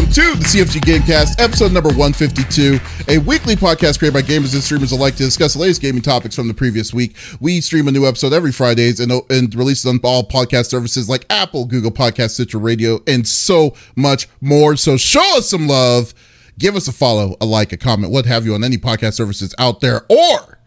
Welcome to the CFG Gamecast, episode number 152, a weekly podcast created by gamers and streamers alike to discuss the latest gaming topics from the previous week. We stream a new episode every Fridays and, and release it on all podcast services like Apple, Google Podcast, Stitcher Radio, and so much more. So show us some love. Give us a follow, a like, a comment, what have you on any podcast services out there, or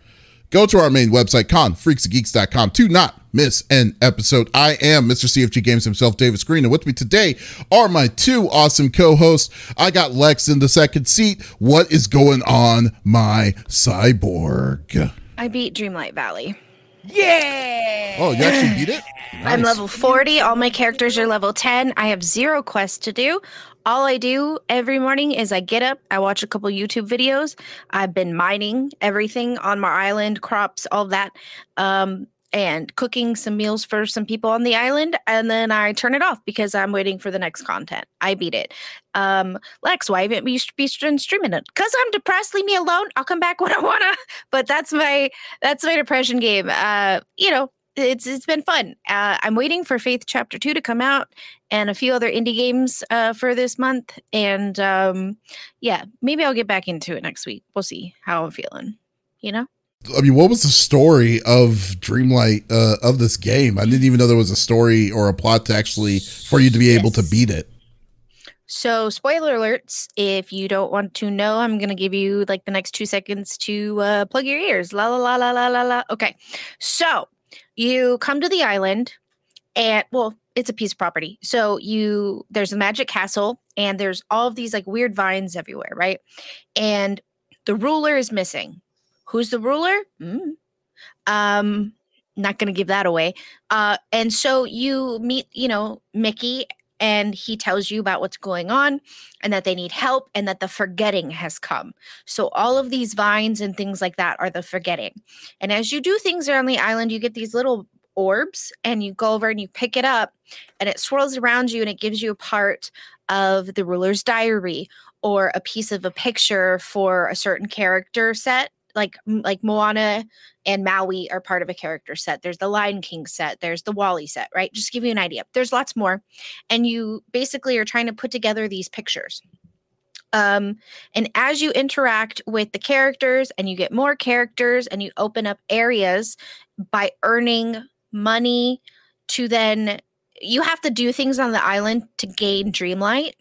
go to our main website, confreaksgeeks.com to not miss an episode. I am Mr. CFG Games himself, David Green, and with me today are my two awesome co-hosts. I got Lex in the second seat. What is going on, my cyborg? I beat Dreamlight Valley. Yeah! Oh, you actually beat it? I'm level 40. All my characters are level 10. I have zero quests to do. All I do every morning is I get up, I watch a couple YouTube videos. I've been mining everything on my island, crops, all that, um, and cooking some meals for some people on the island. And then I turn it off because I'm waiting for the next content. I beat it. Um, Lex, why haven't you be streaming it? Because I'm depressed. Leave me alone. I'll come back when I wanna. But that's my that's my depression game. Uh, you know, it's it's been fun. Uh, I'm waiting for Faith Chapter Two to come out, and a few other indie games uh, for this month. And um, yeah, maybe I'll get back into it next week. We'll see how I'm feeling. You know. I mean, what was the story of Dreamlight uh, of this game? I didn't even know there was a story or a plot to actually for you to be able to beat it. So, spoiler alerts. If you don't want to know, I'm going to give you like the next two seconds to uh, plug your ears. La la la la la la la. Okay. So, you come to the island, and well, it's a piece of property. So, you there's a magic castle, and there's all of these like weird vines everywhere, right? And the ruler is missing. Who's the ruler? Mm. Um, not going to give that away. Uh, and so you meet, you know, Mickey and he tells you about what's going on and that they need help and that the forgetting has come. So all of these vines and things like that are the forgetting. And as you do things around the island, you get these little orbs and you go over and you pick it up and it swirls around you and it gives you a part of the ruler's diary or a piece of a picture for a certain character set like like Moana and Maui are part of a character set. There's the Lion King set, there's the WALL-E set, right? Just give you an idea. There's lots more and you basically are trying to put together these pictures. Um, and as you interact with the characters and you get more characters and you open up areas by earning money to then you have to do things on the island to gain dreamlight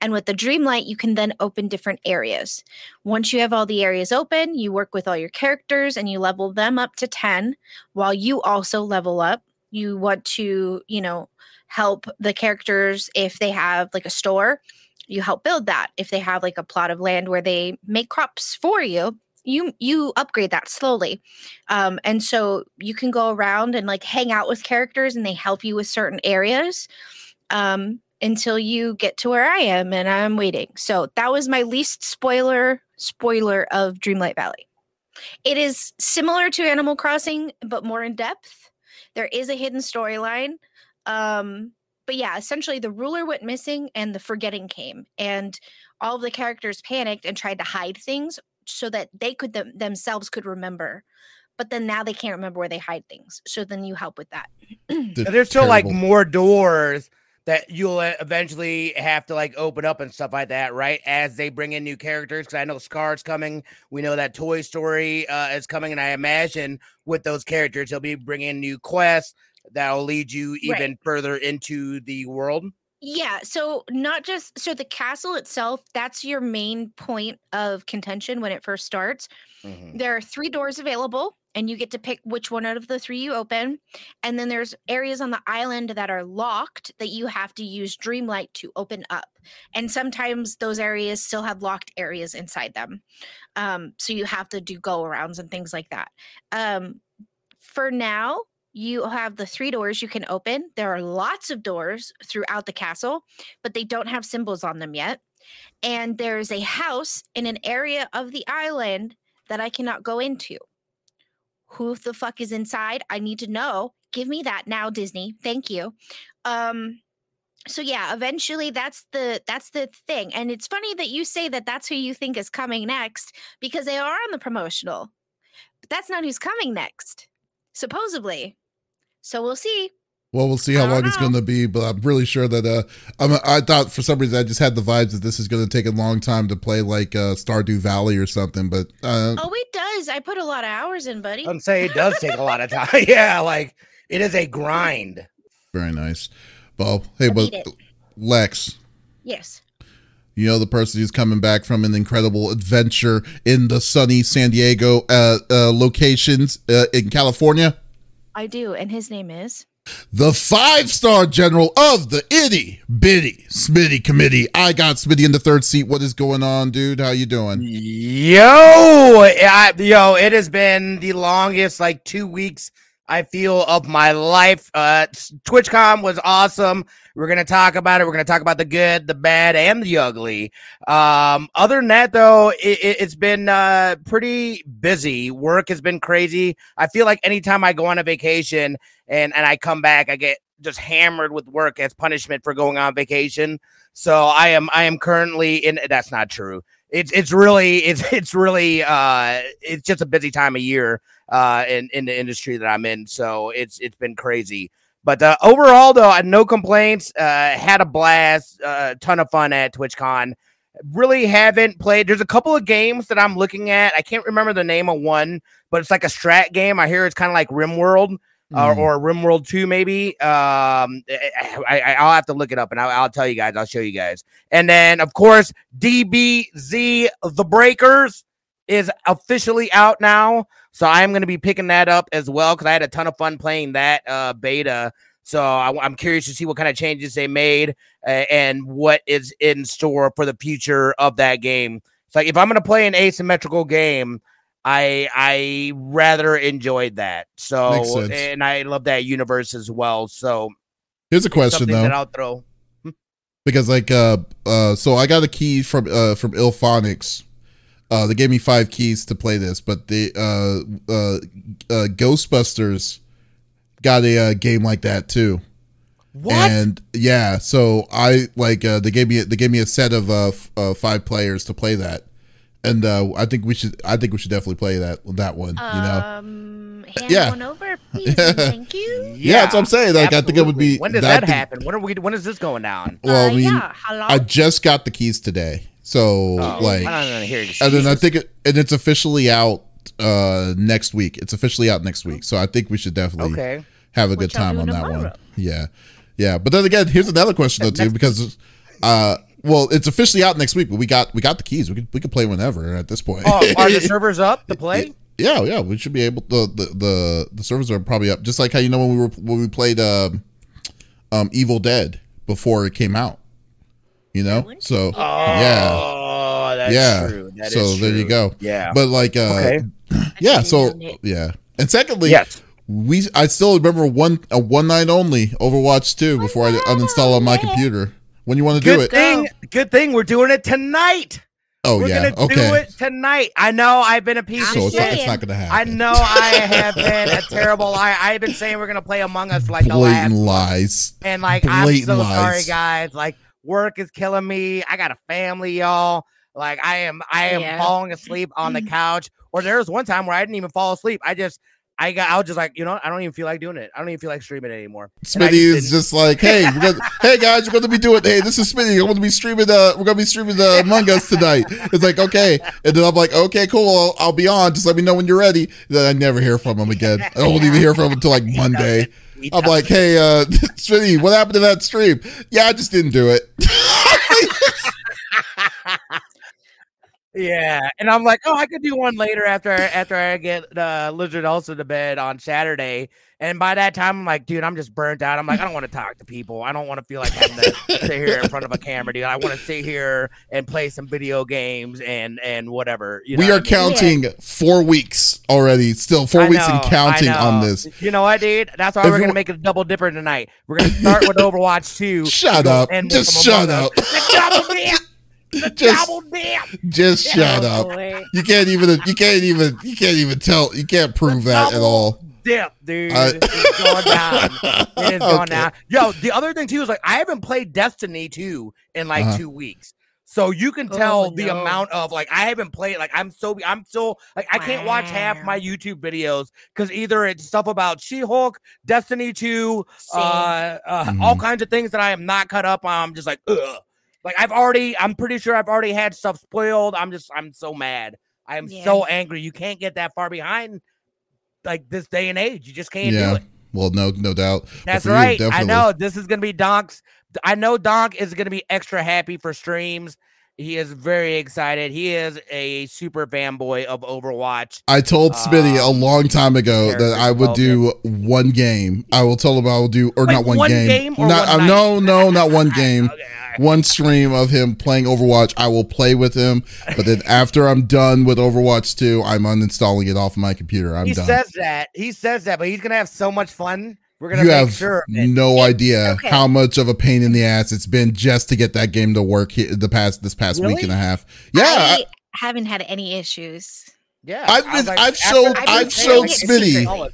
and with the dreamlight you can then open different areas. Once you have all the areas open you work with all your characters and you level them up to 10 while you also level up you want to you know help the characters if they have like a store. You help build that. If they have like a plot of land where they make crops for you you you upgrade that slowly um, and so you can go around and like hang out with characters and they help you with certain areas um, until you get to where i am and i'm waiting. So that was my least spoiler spoiler of dreamlight valley. It is similar to animal crossing but more in depth. There is a hidden storyline um, but yeah, essentially the ruler went missing and the forgetting came, and all of the characters panicked and tried to hide things so that they could them- themselves could remember. But then now they can't remember where they hide things. So then you help with that. And there's still like more doors that you'll uh, eventually have to like open up and stuff like that, right? As they bring in new characters, because I know Scar's coming. We know that Toy Story uh, is coming, and I imagine with those characters, they'll be bringing new quests that'll lead you even further into the world. Yeah, so not just so the castle itself, that's your main point of contention when it first starts. Mhm. There are three doors available, and you get to pick which one out of the three you open. And then there's areas on the island that are locked that you have to use Dreamlight to open up. And sometimes those areas still have locked areas inside them. Um, so you have to do go arounds and things like that. Um, for now, you have the three doors you can open. There are lots of doors throughout the castle, but they don't have symbols on them yet. And there's a house in an area of the island that I cannot go into. Who the fuck is inside? I need to know. Give me that now, Disney. Thank you. Um so yeah, eventually that's the that's the thing. And it's funny that you say that that's who you think is coming next because they are on the promotional. But that's not who's coming next. Supposedly. So we'll see. Well, we'll see how long it's going to be, but I'm really sure that uh, I'm, I thought for some reason I just had the vibes that this is going to take a long time to play, like uh, Stardew Valley or something. But uh, oh, it does. I put a lot of hours in, buddy. I'm saying it does take a lot of time. yeah, like it is a grind. Very nice. Well, hey, but Lex. Yes. You know the person who's coming back from an incredible adventure in the sunny San Diego uh, uh, locations uh, in California. I do, and his name is the five star general of the itty bitty Smitty committee. I got Smitty in the third seat. What is going on, dude? How you doing? Yo, I, yo, it has been the longest like two weeks I feel of my life. Uh, TwitchCon was awesome. We're gonna talk about it. We're gonna talk about the good, the bad, and the ugly. Um, other than that, though, it, has been uh, pretty busy. Work has been crazy. I feel like anytime I go on a vacation and and I come back, I get just hammered with work as punishment for going on vacation. So I am I am currently in. That's not true. It's it's really it's it's really uh it's just a busy time of year uh in in the industry that I'm in. So it's it's been crazy. But uh, overall, though, I no complaints. Uh, had a blast, a uh, ton of fun at TwitchCon. Really haven't played. There's a couple of games that I'm looking at. I can't remember the name of one, but it's like a strat game. I hear it's kind of like RimWorld uh, mm. or RimWorld 2, maybe. Um, I, will have to look it up and I'll, I'll, tell you guys. I'll show you guys. And then, of course, DBZ The Breakers is officially out now. So I'm going to be picking that up as well because I had a ton of fun playing that uh, beta. So I, am curious to see what kind of changes they made uh, and what is in store for the future of that game. It's like if I'm going to play an asymmetrical game, I I rather enjoyed that. So and I love that universe as well. So here's a question though. That I'll throw. Because like uh uh so I got a key from uh from IllFonics. Uh they gave me five keys to play this, but the uh uh, uh Ghostbusters got a uh, game like that too. What? And yeah, so I like uh, they gave me they gave me a set of uh, f- uh, five players to play that and uh, I think we should. I think we should definitely play that that one. You know. Um, hand yeah. one over, please. thank you. Yeah, yeah, that's what I'm saying. Like, absolutely. I think it would be. When does that, that happen? When are we? When is this going down? Well, I uh, mean, yeah. I just got the keys today, so oh, like, I don't hear and then I think it, and it's officially out uh next week. It's officially out next week, so I think we should definitely okay. have a good time on that tomorrow. one. Yeah, yeah. But then again, here's another question though too, because uh well, it's officially out next week, but we got we got the keys. We could we could play whenever at this point. Oh, are the servers up to play? Yeah, yeah, we should be able. The the the, the servers are probably up, just like how you know when we were when we played um, um Evil Dead before it came out. You know, so oh, yeah, that's yeah. True. That so there you go. Yeah, but like, uh, okay. yeah. So yeah, and secondly, yes. We I still remember one a one night only Overwatch 2 before I uninstall on my computer when you want to do it. Thing, oh. good thing we're doing it tonight. Oh we're yeah, gonna okay. do it tonight. I know I've been a piece so of shit. It's not, gonna happen. I know I have been a terrible liar. I've been saying we're gonna play Among Us like blatant the last lies, and like Blatant I'm so lies. sorry, guys. Like work is killing me. I got a family, y'all. Like I am, I am yeah. falling asleep on the mm. couch. Or there was one time where I didn't even fall asleep. I just I got, I was just like, you know, I don't even feel like doing it. I don't even feel like streaming anymore. Smitty just is just like, hey, we're gonna, hey guys, we're gonna be doing. Hey, this is Smitty. I'm gonna be streaming. Uh, we're gonna be streaming the Among Us tonight. It's like, okay, and then I'm like, okay, cool. I'll, I'll, be on. Just let me know when you're ready. Then I never hear from him again. I don't even hear from him until like Monday. I'm like, hey, uh, Smitty, what happened to that stream? Yeah, I just didn't do it. Yeah, and I'm like, oh, I could do one later after after I get uh, Lizard also to bed on Saturday. And by that time, I'm like, dude, I'm just burnt out. I'm like, I don't want to talk to people. I don't want to feel like having to sit here in front of a camera, dude. I want to sit here and play some video games and and whatever. You know we are counting yeah. four weeks already. Still four I weeks know, and counting on this. You know what, dude? That's why we're gonna make it a double dipper tonight. We're gonna start with Overwatch 2. Shut up. And Just shut up. just, just shut up. You can't even. You can't even. You can't even tell. You can't prove the that at all. Dip, dude. Uh, it's going down. It is going okay. down. Yo, the other thing too is like I haven't played Destiny 2 in like uh-huh. two weeks. So you can tell Oh, the no. amount of like I haven't played like I'm so I'm so like I can't watch half my YouTube videos because either it's stuff about She-Hulk, Destiny 2, Same. uh, uh all Mhm. kinds of things that I am not cut up on. I'm just like, ugh. Like I've already, I'm pretty sure I've already had stuff spoiled. I'm just, I'm so mad. I am Yeah. so angry. You can't get that far behind like this day and age. You just can't Yeah. do it. Well, no, no doubt. That's for you, right. I know this is gonna be Donk's. I know Donk is gonna be extra happy for streams. He is very excited. He is a super fanboy of Overwatch. I told Smitty a Um, long time ago that I would do one game. I will tell him I will do, or Like not one, one game. game or not, one uh, no, no, not one game. Okay, all right. One stream of him playing Overwatch. I will play with him, but then after I'm done with Overwatch 2, I'm uninstalling it off my computer. I'm he done. says that. He says that, but he's gonna have so much fun. We're gonna you make have sure. of it. no It- idea okay. how much of a pain in the ass it's been just to get that game to work the past this past week and a half. Yeah, I, I haven't had any issues. Yeah, I've I was been- like, I've after showed- the I've trailer, showed Smitty.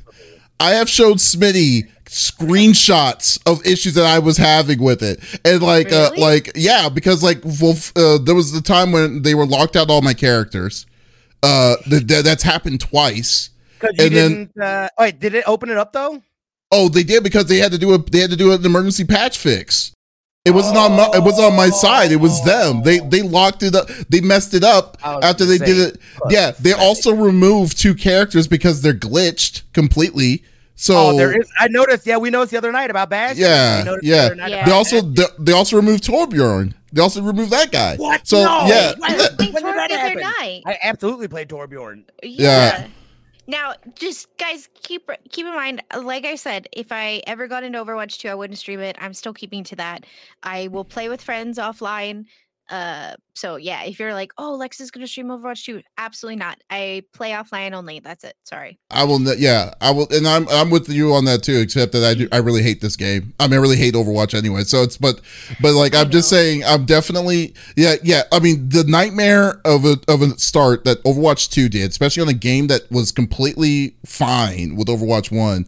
I have showed Smitty screenshots of issues that I was having with it, and like, uh, Really? like, yeah, because like, well, uh, there was the time when they were locked out all my characters. Uh, th- th- that's happened twice. Because you And then- didn't. uh, wait, did it open it up though? Oh, they did because they had to do a they had to do an emergency patch fix. It wasn't on my it wasn't on my side. It was them. They they locked it up. They messed it up after they did it. Yeah, they also removed two characters because they're glitched completely. So Oh, there is. I noticed. Yeah, we noticed the other night about Bash. Yeah, We noticed the yeah. other night Yeah. about they also they, they also removed Torbjorn. They also removed that guy. What? So No. yeah, When- that- when did that the other night. I absolutely played Torbjorn. Yeah. Now, just guys, keep keep in mind. Like I said, if I ever got into Overwatch 2, I wouldn't stream it. I'm still keeping to that. I will play with friends offline. Uh, so yeah, if you're like, oh, Lex is gonna stream Overwatch 2, absolutely not. I play offline only. That's it. Sorry. I will. ne- Yeah, I will, and I'm I'm with you on that too. Except that I do I really hate this game. I mean, I really hate Overwatch anyway. So it's but but like I'm just saying, I'm definitely yeah yeah. I mean, the nightmare of a of a start that Overwatch two did, especially on a game that was completely fine with Overwatch one,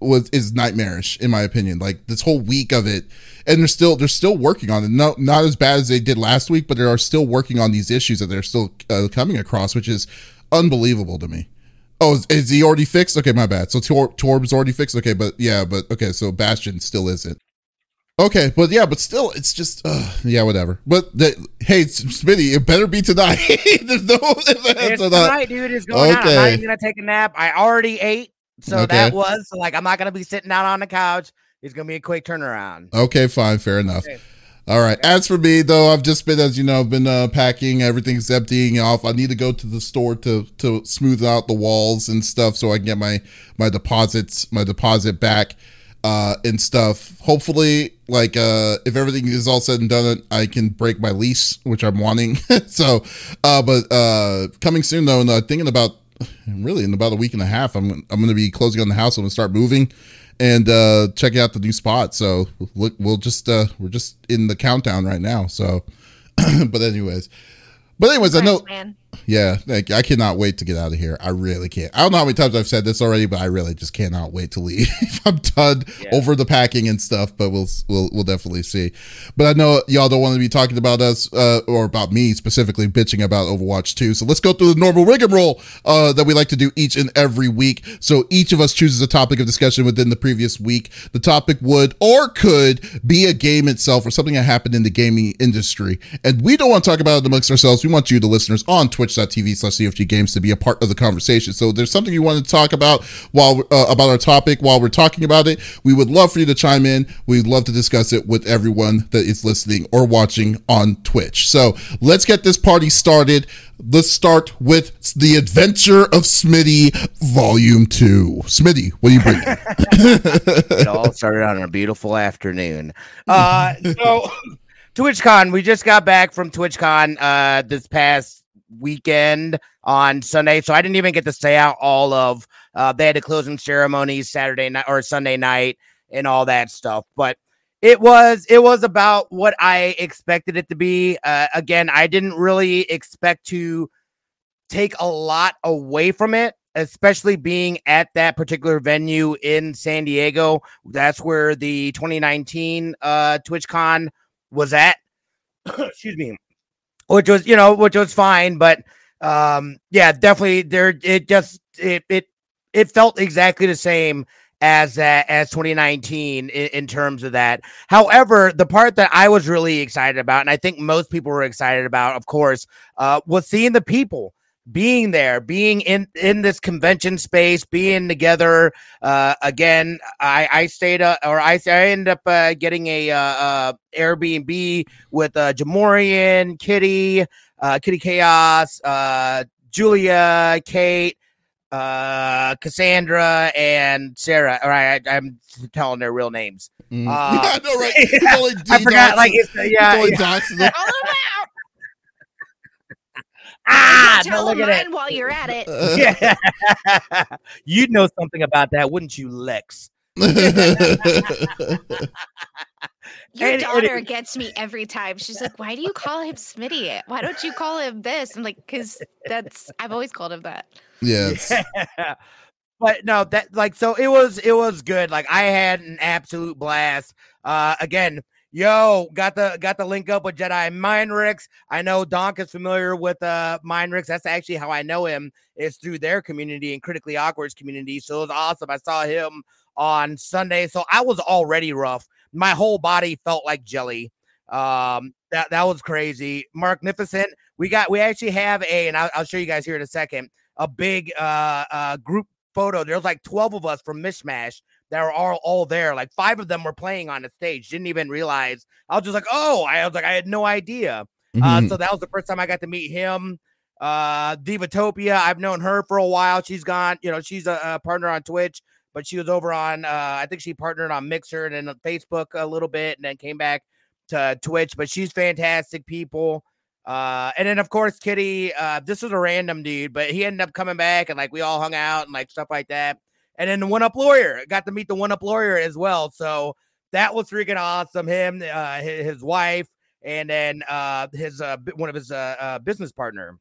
was is nightmarish in my opinion. Like this whole week of it, and they're still they're still working on it. No, not as bad as they did last week, but they are still working on these issues that they're still uh, coming across, which is unbelievable to me. Oh, is, is he already fixed? Okay, my bad. So Tor- Torb's already fixed. Okay, but yeah, but okay, so Bastion still isn't. Okay, but yeah, but still, it's just uh, yeah, whatever. But the, hey, Smitty, it better be tonight. There's no It's tonight, dude. It's going out. I'm not even gonna take a nap. I already ate, so Okay. that was like I'm not gonna be sitting out on the couch. It's gonna be a quick turnaround. Okay, fine, fair enough. Okay. All right. As for me, though, I've just been, as you know, I've been uh, packing. Everything's emptying off. I need to go to the store to to smooth out the walls and stuff, so I can get my my deposits, my deposit back, uh, and stuff. Hopefully, like, uh, if everything is all said and done, I can break my lease, which I'm wanting. so, uh, but uh, coming soon, though, and uh, thinking about really in about a week and a half, I'm I'm going to be closing on the house. I'm going to start moving and uh checking out the new spot so look we'll just uh we're just in the countdown right now so but anyways but anyways i know man. Yeah like i cannot wait to get out of here. I really can't. I don't know how many times i've said this already but i really just cannot wait to leave. I'm done Yeah. over the packing and stuff but we'll we'll we'll definitely see. But i know y'all don't want to be talking about us uh or about me specifically bitching about overwatch 2 so let's go through the normal rigmarole uh that we like to do each and every week. So each of us chooses a topic of discussion within the previous week. The topic would or could be a game itself or something that happened in the gaming industry. And we don't want to talk about it amongst ourselves. We want you the listeners on twitch.tv slash cfg games to be a part of the conversation. So if there's something you want to talk about while uh, about our topic while we're talking about it. We would love for you to chime in. We'd love to discuss it with everyone that is listening or watching on twitch. So let's get this party started. Let's start with the adventure of smitty volume 2 smitty what do you bring? It all started on a beautiful afternoon. Uh, so TwitchCon, we just got back from TwitchCon uh this past weekend on Sunday, so I didn't even get to stay out all of. Uh, they had the closing ceremonies Saturday night or Sunday night and all that stuff, but. It was it was about what I expected it to be. Uh, again, I didn't really expect to take a lot away from it, especially being at that particular venue in San Diego. That's where the 2019 uh, TwitchCon was at. Excuse me. Which was you know which was fine, but um, yeah, definitely there. It just it it it felt exactly the same as uh, as 2019 in, in, terms of that. However, the part that I was really excited about, and I think most people were excited about, of course, uh, was seeing the people being there, being in in this convention space, being together. Uh, again, I I stayed uh, or I I ended up uh, getting a uh, uh Airbnb with uh, Jamorian, Kitty, uh, Kitty Chaos, uh, Julia, Kate. Uh, Cassandra and Sarah. All right, I, am telling their real names. Mm. Uh, yeah, no, right. I forgot. Like, it's, yeah, yeah. ah, no, look at it. while you're at it. yeah. You'd know something about that, wouldn't you, Lex? Your and, daughter and gets me every time. She's like, "Why do you call him Smitty? Why don't you call him this?" I'm like, "Cause that's I've always called him that." Yes. Yeah. But no, that like so it was it was good. Like I had an absolute blast. Uh again, Yo, got the got the link up with Jedi Mindrix. I know Donk is familiar with uh Mindrix. That's actually how I know him is through their community and critically awkward's community. So it was awesome. I saw him on Sunday. So I was already rough. My whole body felt like jelly. Um, that that was crazy. Magnificent. We got we actually have a, and I'll, I'll show you guys here in a second, a big uh uh group photo. There's like 12 of us from Mishmash that were all, all there. Like five of them were playing on the stage. Didn't even realize. I was just like, oh, I was like, I had no idea. Uh, mm-hmm. Uh, so that was the first time I got to meet him. Uh, Divatopia, I've known her for a while. She's gone, you know, she's a, a partner on Twitch, but she was over on, uh, I think she partnered on Mixer and then Facebook a little bit, and then came back to Twitch. But she's fantastic people. Uh, and then of course Kitty, uh, this was a random dude, but he ended up coming back and like we all hung out and like stuff like that and then the one up lawyer got to meet the one up lawyer as well. So that was freaking awesome. Him, uh, his, his wife, and then uh, his uh, one of his uh, uh, business partner.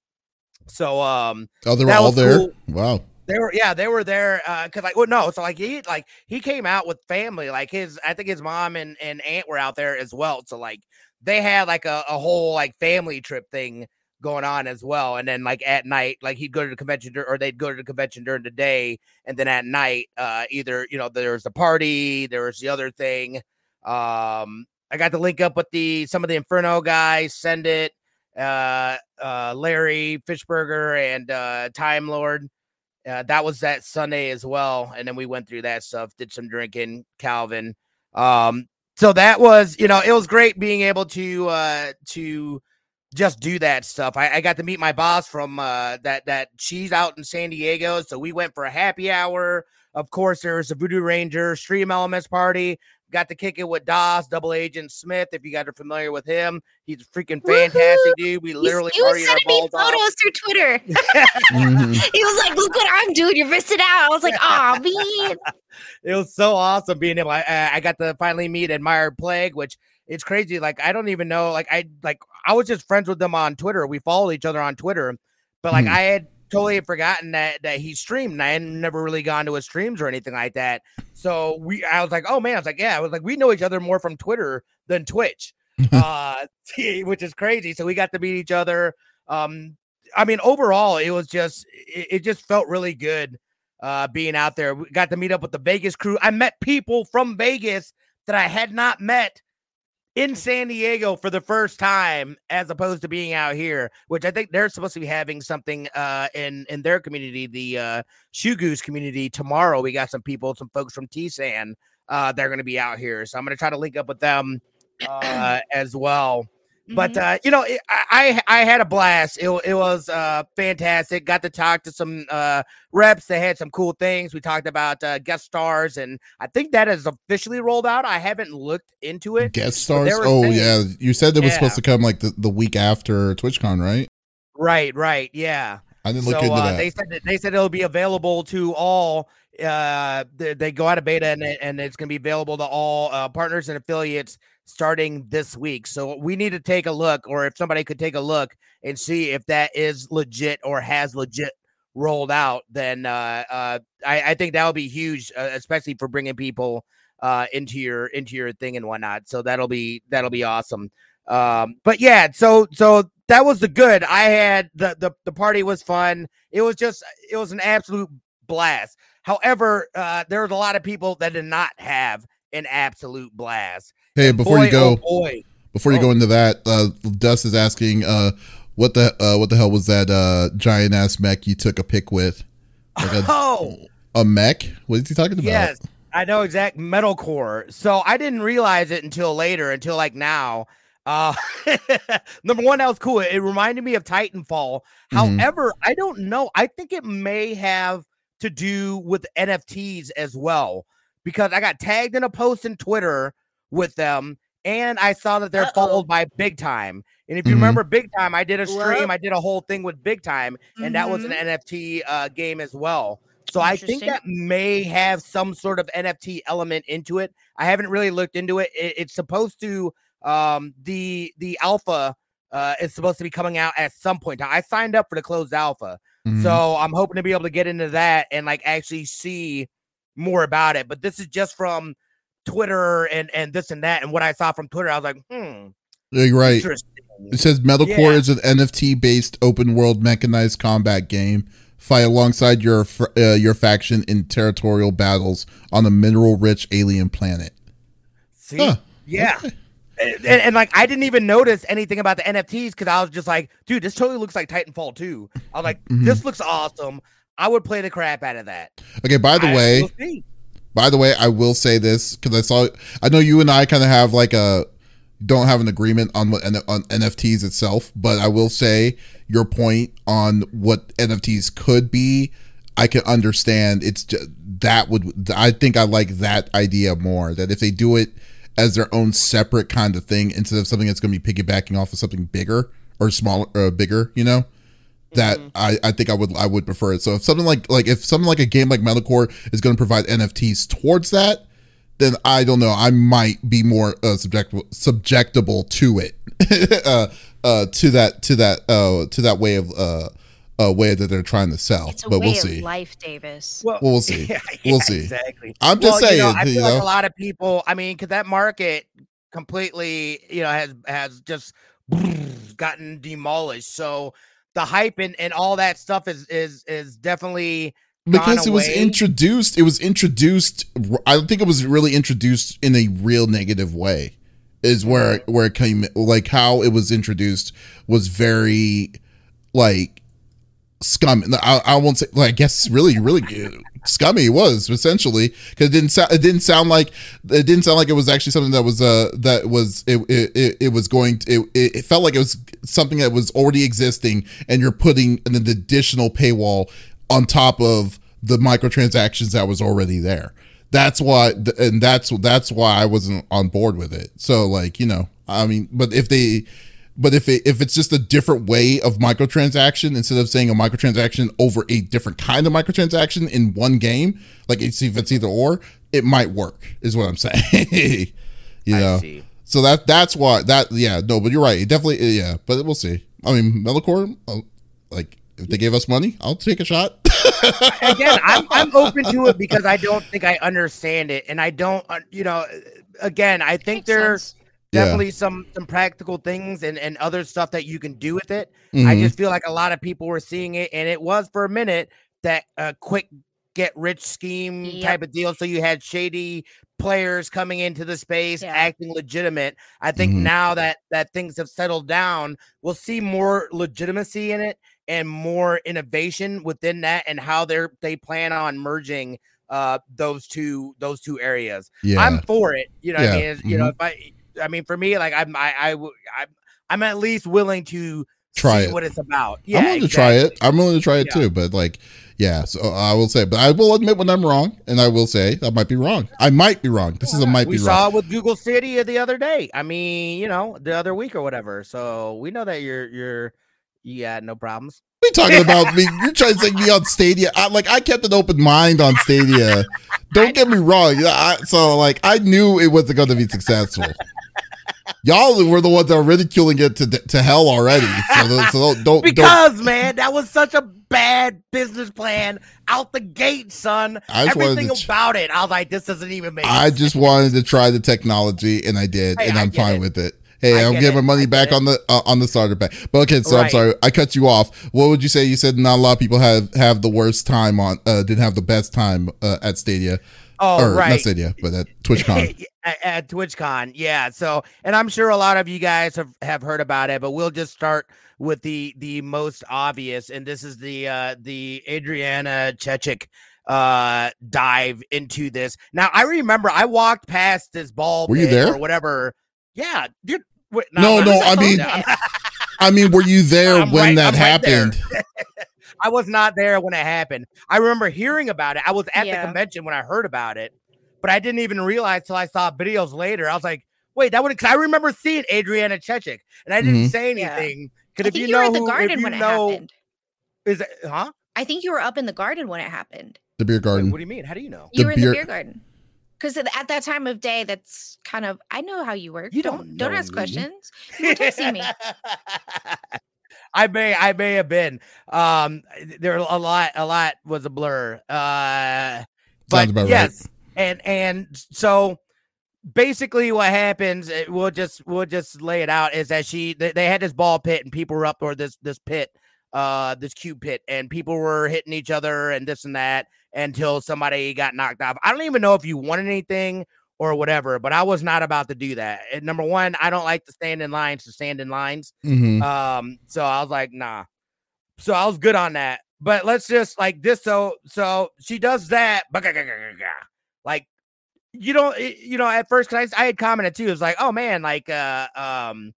So um, oh, they were all there. Cool. Wow. They were, yeah, they were there. Uh, cause like, well, no, so like he, like he came out with family. Like his, I think his mom and and aunt were out there as well. So like they had like a, a whole like family trip thing going on as well. And then like at night, like he'd go to the convention or they'd go to the convention during the day, and then at night, uh, either you know there's a party, there was the other thing. Um, I got to link up with the some of the Inferno guys, send it, uh, uh, Larry Fishburger and uh, Time Lord. Uh, that was that Sunday as well, and then we went through that stuff, did some drinking, Calvin. Um, so that was, you know, it was great being able to uh to just do that stuff. I, I got to meet my boss from uh, that that she's out in San Diego, so we went for a happy hour. Of course, there was a Voodoo Ranger Stream Elements party. Got to kick it with Das, Double Agent Smith. If you guys are familiar with him, he's a freaking fantastic Woo-hoo! dude. We literally he was sending me photos off. through Twitter. mm-hmm. He was like, "Look what I'm doing. You're missing out." I was like, "Oh man." it was so awesome being able. I, I got to finally meet Admired Plague, which it's crazy. Like I don't even know. Like I like I was just friends with them on Twitter. We followed each other on Twitter, but like mm. I had totally forgotten that that he streamed. And I had never really gone to his streams or anything like that. So we, I was like, oh man, I was like, yeah, I was like, we know each other more from Twitter than Twitch, uh, which is crazy. So we got to meet each other. Um, I mean, overall, it was just it, it just felt really good uh, being out there. We got to meet up with the Vegas crew. I met people from Vegas that I had not met in San Diego for the first time as opposed to being out here, which I think they're supposed to be having something uh in in their community, the uh community tomorrow. We got some people, some folks from T-San uh they're going to be out here. So I'm going to try to link up with them uh as well. But mm-hmm. uh, you know, it, I I had a blast. It, it was uh fantastic. Got to talk to some uh reps. They had some cool things. We talked about uh, guest stars, and I think that is officially rolled out. I haven't looked into it. Guest stars? Oh saying, yeah, you said it was yeah. supposed to come like the, the week after TwitchCon, right? Right, right, yeah. I didn't look so, into uh, that. They said that, they said it'll be available to all. Uh, they, they go out of beta and, and it's going to be available to all uh, partners and affiliates starting this week. So we need to take a look, or if somebody could take a look and see if that is legit or has legit rolled out, then uh, uh, I, I, think that would be huge, uh, especially for bringing people uh, into your into your thing and whatnot. So that'll be that'll be awesome. Um, but yeah, so so that was the good. I had the the the party was fun. It was just it was an absolute blast. However, uh, there was a lot of people that did not have an absolute blast. Hey, before boy, you go, oh boy, before you go oh. into that, uh, Dust is asking, uh, what the uh, what the hell was that uh, giant ass mech you took a pic with? Like a, oh a mech? What is he talking about? yes, I know exact metalcore. So I didn't realize it until later, until like now. Uh, number one, that was cool. It reminded me of Titanfall. Mhm. However, I don't know. I think it may have to do with NFTs as well because I got tagged in a post in Twitter with them and I saw that they're Uh-oh. followed by Big Time. And if you Mhm. remember Big Time, I did a stream. I did a whole thing with Big Time, and that was an Mhm. NFT uh, game as well. So I think that may have some sort of NFT element into it. I haven't really looked into it. it it's supposed to um the the alpha uh is supposed to be coming out at some point. I signed up for the closed alpha. Mhm. So I'm hoping to be able to get into that and like actually see more about it. But this is just from Twitter and and this and that. And what I saw from Twitter, I was like, hmm, you're right. It says Metalcore Yeah. is an NFT based open world mechanized combat game. Fight alongside your uh, your faction in territorial battles on a mineral rich alien planet. See, Huh. yeah. Okay. And, and, and, like I didn't even notice anything about the NFTs because I was just like, dude, this totally looks like Titanfall 2. I was like, Mhm. this looks awesome. I would play the crap out of that. Okay, by the I- way. By the way, I will say this because I saw. I know you and I kind of have like a don't have an agreement on what on NFTs itself, but I will say your point on what NFTs could be. I can understand. It's just, that would. I think I like that idea more. That if they do it as their own separate kind of thing instead of something that's going to be piggybacking off of something bigger or smaller or bigger, you know that Mhm. I, I think I would I would prefer it. So if something like like if something like a game like Metalcore is going to provide NFTs towards that, then I don't know. I might be more uh, subjectable subjectable to it, uh, uh, to that to that uh, to that way of uh, uh, way that they're trying to sell. It's a but way we'll see. of life, Davis. Well, we'll see. yeah, We'll see. Exactly. I'm just well, saying, You know, I you feel like know? a lot of people. I mean, because that market completely, you know, has has just gotten demolished. So the hype and, and all that stuff is is is definitely because it was introduced. It was introduced. I think it was really introduced in a real negative way. Is where Mm-hmm. where it came like how it was introduced was very like scummy. I, I won't say like I guess really really scummy was essentially because it didn't sound it didn't sound like it didn't sound like it was actually something that was uh that was it it, it, it was going to it, it felt like it was something that was already existing and you're putting an additional paywall on top of the microtransactions that was already there that's why and that's that's why i wasn't on board with it so like you know i mean but if they but if it, if it's just a different way of microtransaction instead of saying a microtransaction over a different kind of microtransaction in one game like it's if it's either or it might work is what i'm saying. You know I see. so that that's why that yeah no but you're right. It definitely yeah but we'll see. I mean metalcore uh, like if they gave us money i'll take a shot. Again, I'm I'm open to it because I don't think I understand it, and I don't, uh, you know. Again, I think Makes there's sense. Yeah. definitely some some practical things and and other stuff that you can do with it. I Mhm. just feel like a lot of people were seeing it, and it was for a minute that uh, quick get rich scheme Yep. type of deal. So you had shady players coming into the space, Yeah. acting legitimate. I think Mhm. now that that things have settled down, we'll see more legitimacy in it and more innovation within that, and how they're they plan on merging uh those two those two areas. yeah I'm for it. You know, what I Yeah, mean, It's- you know, if I, I mean, for me, like I'm, I, I, w- I'm, I'm at least willing to Try it. what it's about. Yeah, I'm willing to try it. I'm willing to try it Yeah. too, but like, yeah. So uh, I will say, but I will admit when I'm wrong, and I will say I might be wrong. I might be wrong. This is a might be wrong. we saw with Google Stadia the other day. I mean, you know, the other week or whatever. So we know that you're, you're, you got no problems. What are you talking about me? You're trying to take me on Stadia. I, like I kept an open mind on Stadia. Don't get me wrong. Yeah, I, so like I knew it wasn't going to be successful. Y'all were the ones that were ridiculing it to to hell already. So, don't- so don't don't, don't Because man, that was such a bad business plan out the gate, son. Everything tr- about it, I was like, this doesn't even make. I sense. just wanted to try the technology, and I did, Hey, and I'm fine it. with it. hey, I I'll get get it. my money back it. on the uh, on the starter pack. But okay, so I'm sorry, I cut you off. What would you say? You said not a lot of people have have the worst time on, uh, didn't have the best time uh, at Stadia, Oh, or right. not Stadia, but at TwitchCon. at, TwitchCon, yeah. So, and I'm sure a lot of you guys have, have heard about it, but we'll just start with the the most obvious, and this is the uh the Adriana Chechik uh dive into this. Now, I remember I walked past this ball Were you there? or whatever. Yeah, dude. wait, No, I'm no, I mean- I'm- mean, were you there I'm when right- that I'm right happened? I was not there when it happened. I remember hearing about it. I was at Yeah. the convention when I heard about it, but I didn't even realize till I saw videos later. I was like, wait, that would because I remember seeing Adriana Chechik and I didn't Mhm. say anything. I Because if you you, know, the who- if garden you when it know, happened. is it, huh? I think you were up in the garden when it happened. The beer Wait, garden. what do you mean? How do you know? You The were in beer- the beer garden. Because at that time of day, that's kind of I know how you work. You don't don't don't ask me. questions. You were texting me. I may I may have been. Um there a lot a lot was a blur. Uh but about right. yes. And and so basically what happens eh, we'll just we'll just lay it out is that she they, they had this ball pit and people were up or this this pit uh this cube pit and people were hitting each other and this and that until somebody got knocked off. I don't even know if you won anything or whatever, but I was not about to do that. And number one, I don't like to stand in lines to stand in lines. Mhm. Um, so I was like, nah. So I was good on that. But let's just like this. So so she does that, like you don't you know at first 'cause I, I had commented too. It was like, oh man, like uh um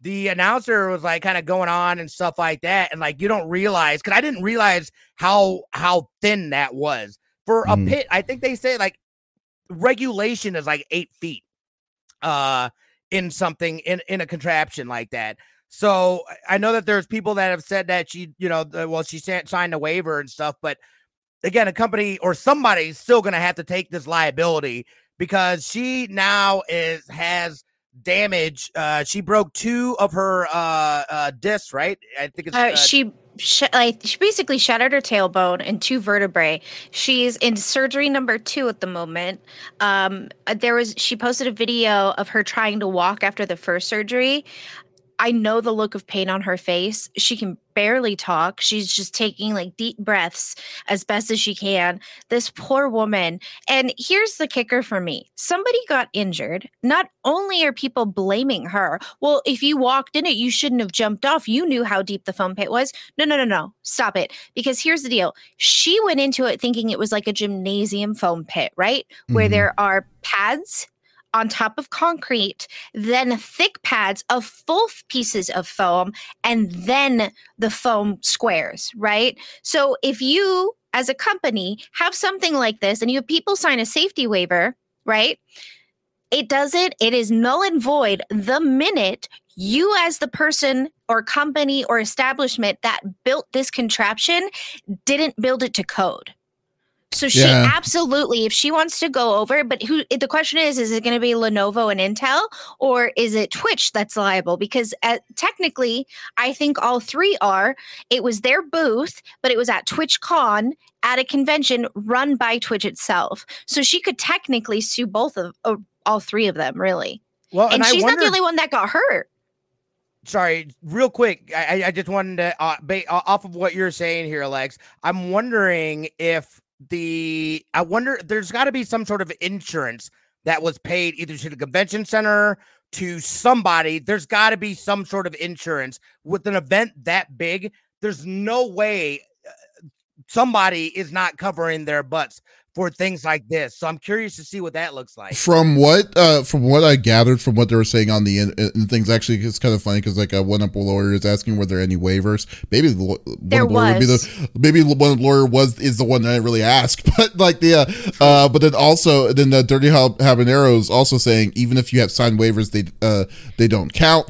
the announcer was like kind of going on and stuff like that, and like you don't realize because I didn't realize how how thin that was for a Mhm. pit. I think they say like regulation is like eight feet uh in something in in a contraption like that. So I- know that there's people that have said that she you know well she signed a waiver and stuff but again a company or somebody's still going to have to take this liability because she now is has damage uh she broke two of her uh uh discs right? I think it's Uh, uh, she sh- like she basically shattered her tailbone and two vertebrae. She's in surgery number two at the moment. Um, uh, there was she posted a video of her trying to walk after the first surgery. I know the look of pain on her face. She can barely talk. She's just taking like deep breaths as best as she can. This poor woman. And here's the kicker for me somebody got injured. Not only are people blaming her, well, if you walked in it, you shouldn't have jumped off. You knew how deep the foam pit was. No, no, no, no. Stop it. Because here's the deal she went into it thinking it was like a gymnasium foam pit, right? Where Mhm. there are pads on top of concrete, then thick pads of full pieces of foam, and then the foam squares, right? So if you, as a company, have something like this and you have people sign a safety waiver, right? It doesn't, it is null and void the minute you, as the person or company or establishment that built this contraption, didn't build it to code. So she Yeah. absolutely, if she wants to go over, but who? The question is: Is it going to be Lenovo and Intel, or is it Twitch that's liable? Because uh, technically, I think all three are. It was their booth, but it was at TwitchCon at a convention run by Twitch itself. So she could technically sue both of, or all three of them, really. well And, I she's not the only one that got hurt. sorry, real quick. I, I- I just wanted to uh, ba- off of what you're saying here, Alex. I'm wondering if the I wonder there's got to be some sort of insurance that was paid either to the convention center to somebody. There's got to be some sort of insurance with an event that big. There's no way uh, somebody is not covering their butts for things like this. So I'm curious to see what that looks like. From what uh from what I gathered from what they were saying on the in, in things, actually, it's kind of funny because like uh, one up lawyer is asking were there any waivers. Maybe the, one There lawyer would be the maybe one lawyer was is the one that I really asked, but like the uh, uh but then also then the dirty Hab- habaneros also saying even if you have signed waivers they uh they don't count.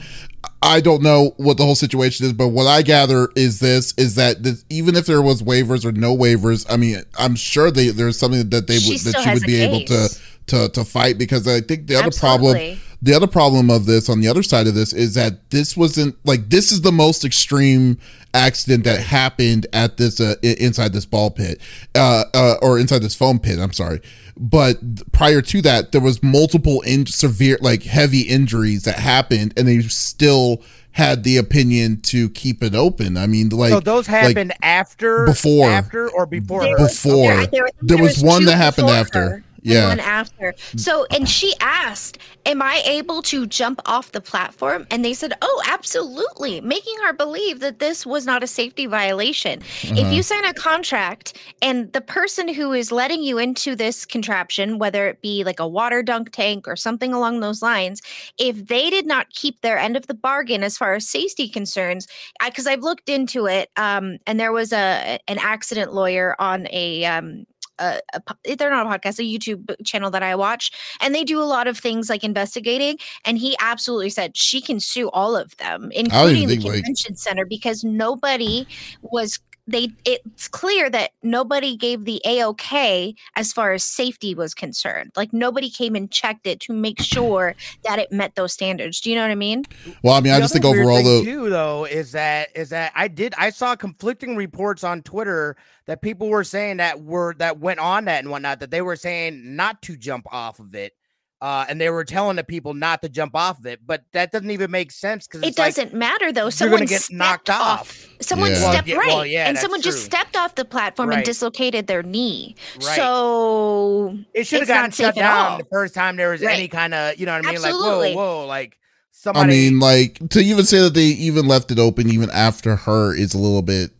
I don't know what the whole situation is, but what I gather is this: is that this, even if there was waivers or no waivers, I mean, I'm sure they, there's something that they She would that she would be able to to to fight because I think the other problem the other problem of this on the other side of this is that this wasn't like this is the most extreme accident that happened at this uh, inside this ball pit uh, uh, or inside this foam pit i'm sorry but prior to that there was multiple in severe like heavy injuries that happened and they still had the opinion to keep it open. I mean, like so those happened like after, before, after, or before. There, before there, there, there was, was, one that happened after. Her yeah. one after. So, and she asked, Am I able to jump off the platform? And they said, Oh, absolutely, making her believe that this was not a safety violation. Uh-huh. If you sign a contract and the person who is letting you into this contraption, whether it be like a water dunk tank or something along those lines, if they did not keep their end of the bargain as far as safety concerns, because I've looked into it, um, and there was a an accident lawyer on a um, a, a, they're not a podcast, a YouTube channel that I watch, and they do a lot of things like investigating. And he absolutely said she can sue all of them, including the convention like- center, because nobody was they it's clear that nobody gave the a-ok as far as safety was concerned. Like nobody came and checked it to make sure that it met those standards. Do you know what i mean? Well i mean the i just think overall though too though is that is that i did i saw conflicting reports on twitter that people were saying that were that went on that and whatnot that they were saying not to jump off of it uh, and they were telling the people not to jump off of it, but that doesn't even make sense because it doesn't like, matter though. Someone get knocked off. off. Someone yeah. stepped well, right, well, yeah, and someone true. just stepped off the platform right. and dislocated their knee. Right. So it should have gotten shut down the first time there was right. any kind of, you know what I mean? Absolutely. Like whoa, whoa, like. Somebody... I mean, like to even say that they even left it open even after her is a little bit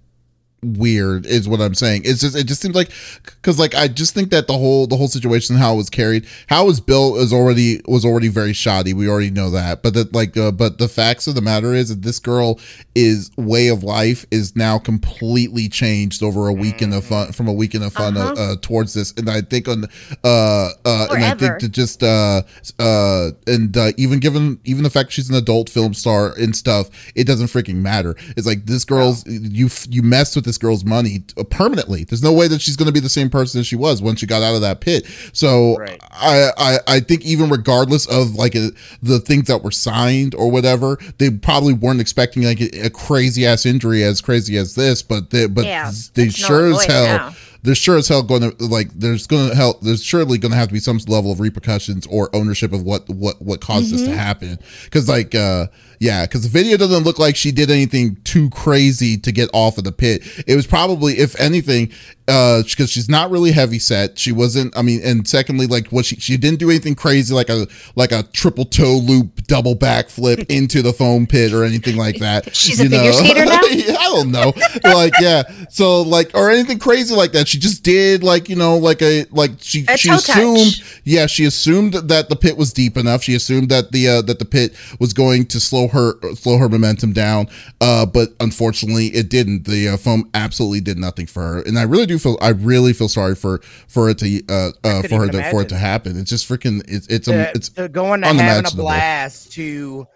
weird is what i'm saying. It's just it just seems like because like i just think that the whole the whole situation how it was carried how it was built is already was already very shoddy. We already know that. But that like uh, but the facts of the matter is that this girl is way of life is now completely changed over a weekend of fun from a weekend of fun uh, uh-huh. uh, uh, towards this. And i think on uh uh and i think to just uh uh and uh, even given even the fact she's an adult film star and stuff it doesn't freaking matter. It's like this girl's you you mess with this girl's money permanently. There's no way that she's going to be the same person as she was once she got out of that pit. So right. I, I, I think even regardless of like a, the things that were signed or whatever, they probably weren't expecting like a, a crazy ass injury as crazy as this. But they, but yeah, they sure as hell. Now there's sure as hell going to like there's going to help there's surely going to have to be some level of repercussions or ownership of what what what caused mm-hmm. this to mm-hmm. happen because like uh yeah because the video doesn't look like she did anything too crazy to get off of the pit it was probably if anything uh because she's not really heavy set she wasn't i mean and secondly like what she she didn't do anything crazy like a like a triple toe loop double backflip into the foam pit or anything like that she's a know? figure skater now i don't know like yeah so like or anything crazy like that she just did like you know like a like she a she assumed touch. yeah she assumed that the pit was deep enough. She assumed that the uh that the pit was going to slow her slow her momentum down uh but unfortunately it didn't. The uh, foam absolutely did nothing for her. And i really do feel i really feel sorry for for it to uh, uh for her to for it to happen. It's just freaking it's it's a, it's going to having a blast to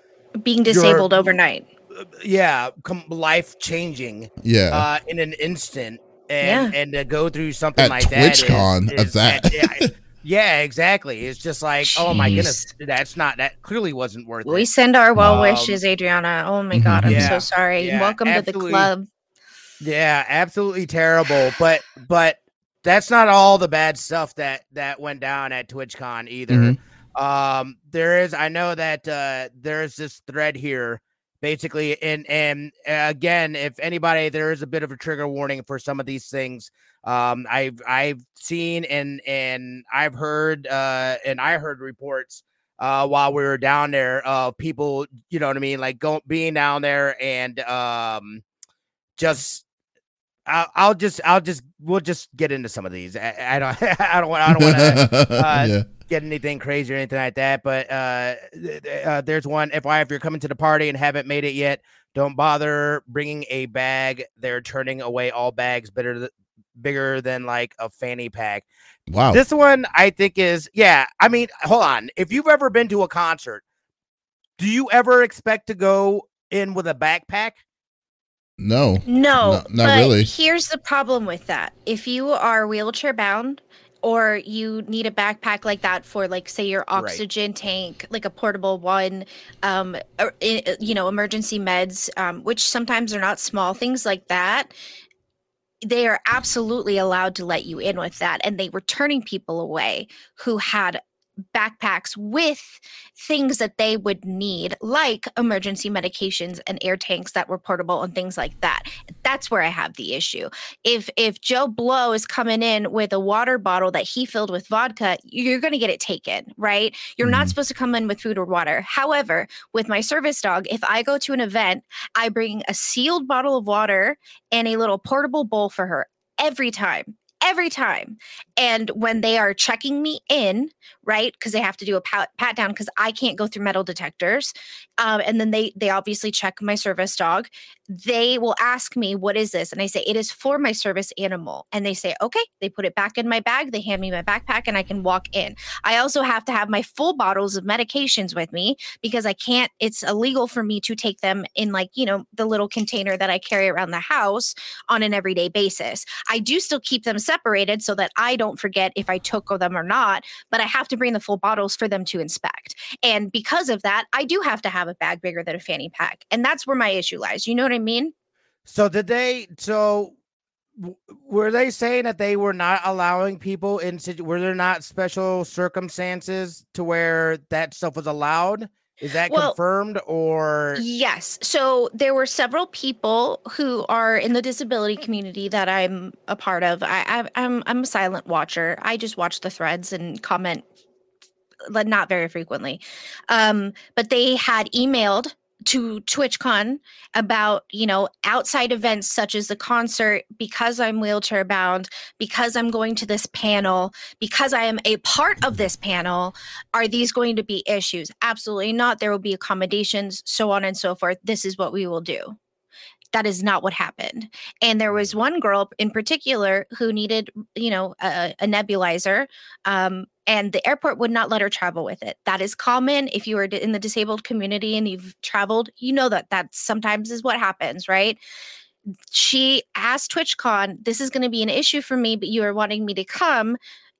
being disabled your, overnight. Yeah life changing yeah. uh in an instant and yeah. and to go through something At like TwitchCon that is, is, of that. yeah, yeah, exactly. It's just like, Jeez. oh my goodness, that's not that clearly wasn't worth we it. We send our well um, wishes, Adriana. Oh my god, I'm yeah, so sorry. Yeah, Welcome to the club. Yeah, absolutely terrible. But but that's not all the bad stuff that that went down at TwitchCon either. Mm-hmm. Um, there is I know that uh there's this thread here basically and and uh, again if anybody there is a bit of a trigger warning for some of these things um i've i've seen and and i've heard uh and i heard reports uh while we were down there uh people you know what i mean like going being down there and um just I'll, I'll just I'll just we'll just get into some of these. I, I don't I don't want I don't want to uh, yeah get anything crazy or anything like that. But uh, uh, there's one. FYI, if you're coming to the party and haven't made it yet, don't bother bringing a bag. They're turning away all bags bigger, bigger than like a fanny pack. Wow. This one I think is yeah. I mean, hold on. If you've ever been to a concert, do you ever expect to go in with a backpack? No. No, not, not really. Here's the problem with that. If you are wheelchair bound or you need a backpack like that for like say your oxygen right. tank like a portable one um or, you know emergency meds um, which sometimes are not small things like that they are absolutely allowed to let you in with that and they were turning people away who had backpacks with things that they would need, like emergency medications and air tanks that were portable and things like that. That's where I have the issue. If if Joe Blow is coming in with a water bottle that he filled with vodka, you're going to get it taken, right? You're mm-hmm. not supposed to come in with food or water. However, with my service dog, if I go to an event, I bring a sealed bottle of water and a little portable bowl for her every time every time. And when they are checking me in, right, because they have to do a pat, pat down because I can't go through metal detectors, um, and then they they obviously check my service dog. They will ask me, "What is this?" And I say, "It is for my service animal." And they say, "Okay." They put it back in my bag. They hand me my backpack, and I can walk in. I also have to have my full bottles of medications with me because I can't. It's illegal for me to take them in like you know the little container that I carry around the house on an everyday basis. I do still keep them separated so that I don't forget if I took them or not. But I have to bring the full bottles for them to inspect. And because of that, I do have to have have a bag bigger than a fanny pack. And that's where my issue lies. You know what I mean? So did they so were they saying that they were not allowing people in were there not special circumstances to where that stuff was allowed? Is that well, confirmed or Yes. So there were several people who are in the disability community that I'm a part of. I, I I'm I'm a silent watcher. I just watch the threads and comment not very frequently. Um, but they had emailed to TwitchCon about, you know, outside events such as the concert because I'm wheelchair bound, because I'm going to this panel, because I am a part of this panel, are these going to be issues? Absolutely not. There will be accommodations, so on and so forth. This is what we will do that is not what happened. And there was one girl in particular who needed, you know, a, a nebulizer. Um, and the airport would not let her travel with it. That is common. If you are in the disabled community and you've traveled, you know that that sometimes is what happens, right? She asked TwitchCon, "This is going to be an issue for me, but you are wanting me to come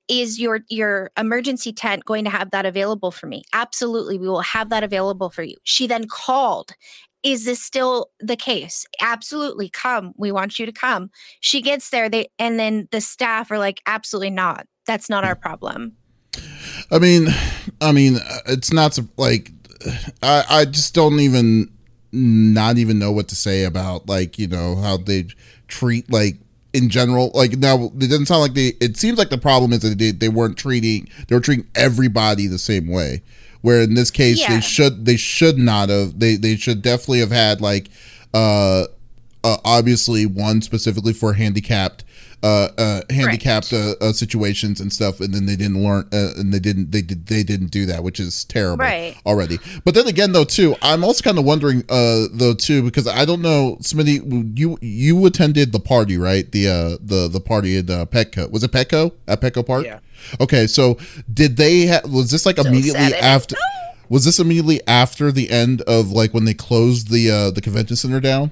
is your your emergency tent going to have that available for me absolutely we will have that available for you she then called is this still the case? Absolutely, come. We want you to come. She gets there, they and then the staff are like, absolutely not. That's not our problem. I mean, I mean, it's not like I I just don't even not even know what to say about like you know how they treat like in general like now it doesn't sound like they it seems like the problem is that they, they weren't treating they were treating everybody the same way where in this case yeah. they should they should not have they they should definitely have had like uh, uh obviously one specifically for handicapped uh, uh, handicapped uh, uh, situations and stuff, and then they didn't learn, uh, and they didn't they did they didn't do that, which is terrible right. already. But then again, though, too, I'm also kind of wondering, uh, though, too, because I don't know, Smitty, you you attended the party, right? The uh the the party at uh, Petco was it Petco at Petco Park? Yeah. Okay, so did they ha- was this like immediately after? Was this immediately after the end of like when they closed the uh the convention center down?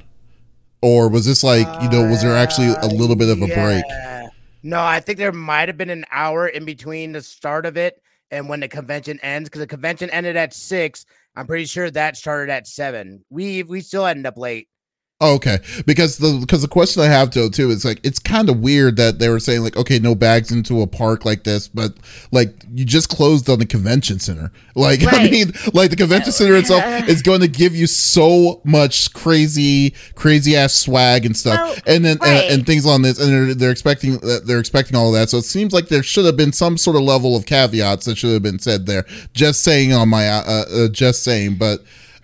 Or was this like, you know, was there actually a uh, little bit of a yeah. break? No, I think there might have been an hour in between the start of it and when the convention ends because the convention ended at six. I'm pretty sure that started at seven. We we still ended up late. Oh, okay. Because the because the question I have though too is like it's kind of weird that they were saying like okay no bags into a park like this, but like you just closed on the convention center. Like right. I mean, like the convention center itself is going to give you so much crazy crazy ass swag and stuff, well, and then right. and, and, things on this, and they're, they're expecting they're expecting all of that. So it seems like there should have been some sort of level of caveats that should have been said there. Just saying on my uh, uh just saying, but.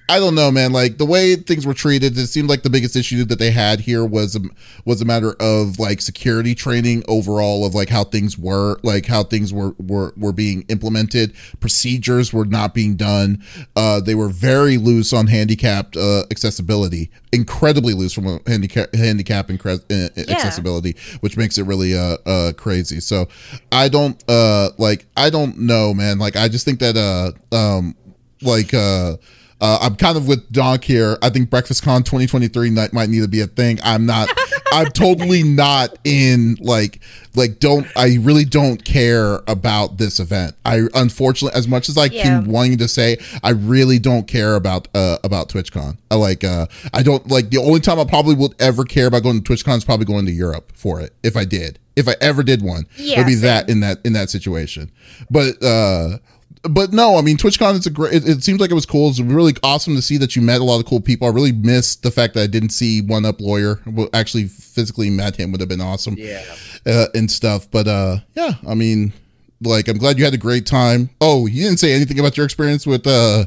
I don't know, man. Like the way things were treated, it seemed like the biggest issue that they had here was a, was a matter of like security training overall of like how things were, like how things were were were being implemented. Procedures were not being done. Uh, they were very loose on handicapped uh, accessibility, incredibly loose from a handicap handicap incre- uh, yeah. accessibility, which makes it really uh, uh crazy. So I don't uh like I don't know, man. Like I just think that uh um like uh uh, I'm kind of with Donk here. I think Breakfast Con 2023 might, might need to be a thing. I'm not. I'm totally not in like like don't I really don't care about this event. I unfortunately as much as I Yeah. keep wanting to say I really don't care about uh about TwitchCon. I like uh I don't like the only time I probably would ever care about going to TwitchCon is probably going to Europe for it if I did. If I ever did one. Yeah, it'd be same. that in that in that situation. But uh but no, I mean TwitchCon is a great. It, it seems like it was cool. It's really awesome to see that you met a lot of cool people. I really missed the fact that I didn't see One Up Lawyer. Well, actually, physically met him would have been awesome Yeah. uh, and stuff. But uh, yeah, I mean, like I'm glad you had a great time. Oh, you didn't say anything about your experience with uh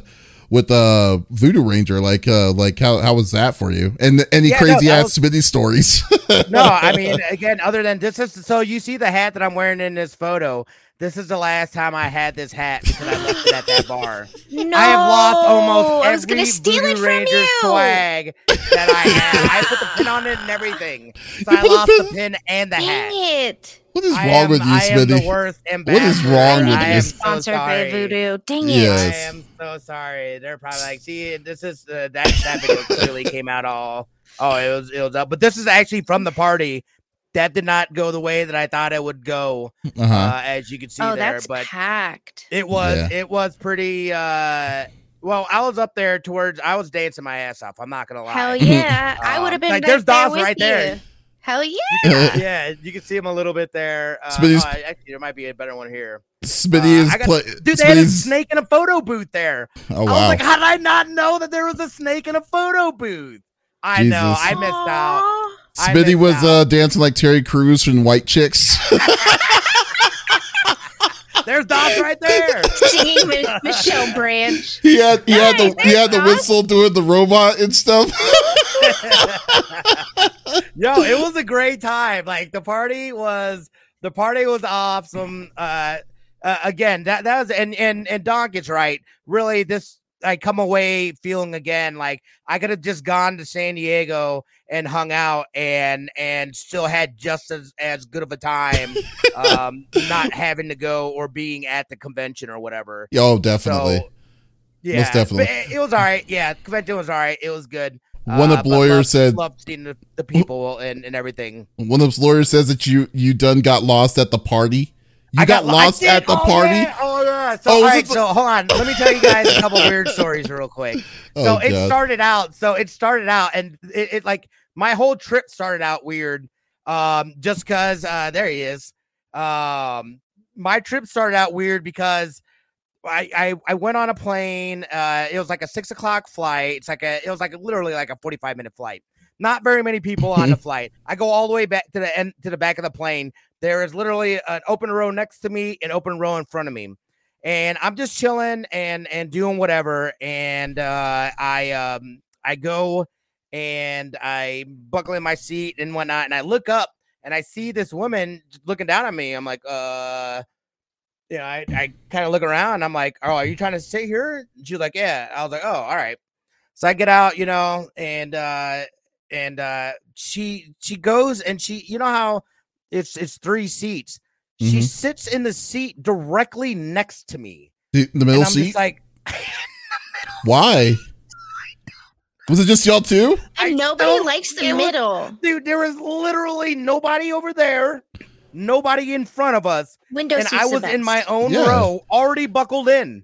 with uh Voodoo Ranger. Like uh like how how was that for you? And any Yeah, crazy that ass Smitty stories? No, I mean, again, other than this is so you see the hat that I'm wearing in this photo. This is the last time I had this hat because I left it at that bar. No, I have lost almost I was every gonna steal Voodoo it from Ranger you. swag that I had. I put the pin on it and everything, so You I put the lost pin- the pin and the Dang hat. it! what is I wrong am, with you, I am the Smitty? worst What is wrong with I you? am so Sponsored by. Voodoo. Dang Yeah. it! Yes. I am so sorry. They're probably like, see, this is uh, that that video clearly came out all. Oh, it was it was up, but this is actually from the party. That did not go the way that I thought it would go, Uh-huh. uh, as you can see Oh, there. that's But packed. it was Yeah. it was pretty. uh Well, I was up there towards. I was dancing my ass off. I'm not gonna lie. Hell yeah! I would have been like, there's there Dawes with right there. Hell yeah! yeah, you can see him a little bit there. Uh, Smitty's- oh, I- actually, there might be a better one here. Smitty Uh, is I got- play. Dude, they had a snake in a photo booth there. Oh I was wow! like, how did I not know that there was a snake in a photo booth? I know, I missed out. Aw. I Smitty missed was uh dancing like Terry Crews from White Chicks. There's Doc right there. Singing Mi- Michelle Branch. he had he had the he had the there's whistle doing the robot and stuff. Yo, it was a great time. Like the party was the party was awesome. Uh, uh again, that that was and and and Don gets right. Really, this I come away feeling again like I could have just gone to San Diego and hung out and and still had just as as good of a time, um, not having to go or being at the convention or whatever. oh, definitely. So, yeah, definitely. but It, it was all right. Yeah, convention was all right. It was good. One Uh, up but lawyer loved- said loved seeing the, the people and, and everything. one of those lawyers says that you you done got lost at the party. You I got, I lost did- at the oh, party. Yeah, oh yeah. So Oh, all right, the- so hold on. Let me tell you guys a couple weird stories real quick. So Oh, it started out. So it started out, and it, it like my whole trip started out weird. Um, just cause uh, there he is. Um, my trip started out weird because I, I I went on a plane. Uh, it was like a six o'clock flight. It's like a it was like literally like a forty five minute flight. Not very many people on the flight. I go all the way back to the end to the back of the plane. There is literally an open row next to me, an open row in front of me, and I'm just chilling and and doing whatever. And uh, I um I go and I buckle in my seat and whatnot, and I look up and I see this woman looking down at me. I'm like, uh, you know, I, I kind of look around. I'm like, oh, are you trying to sit here? She's like, yeah. I was like, oh, all right. So I get out, you know, and uh and uh she she goes and she, you know how it's it's three seats. She Mhm. sits in the seat directly next to me. The, the middle seat. like, Why? Was it just y'all two? And nobody likes the it was- middle. dude, there was literally nobody over there, nobody in front of us. Window and I the was in my own Yeah. row, already buckled in.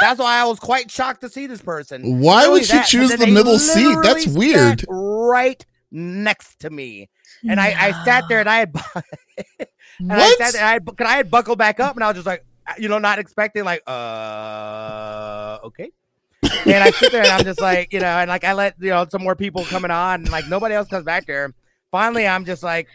That's why I was quite shocked to see this person. Why would she that, choose the middle seat? That's weird. Right next to me, and I, I sat there and I had, and I What? sat there, and I, had- cause I had buckled back up, and I was just like, you know, not expecting, like, uh, okay. and I sit there and I'm just like, you know, and like I let you know some more people coming on, and like nobody else comes back there. Finally, I'm just like,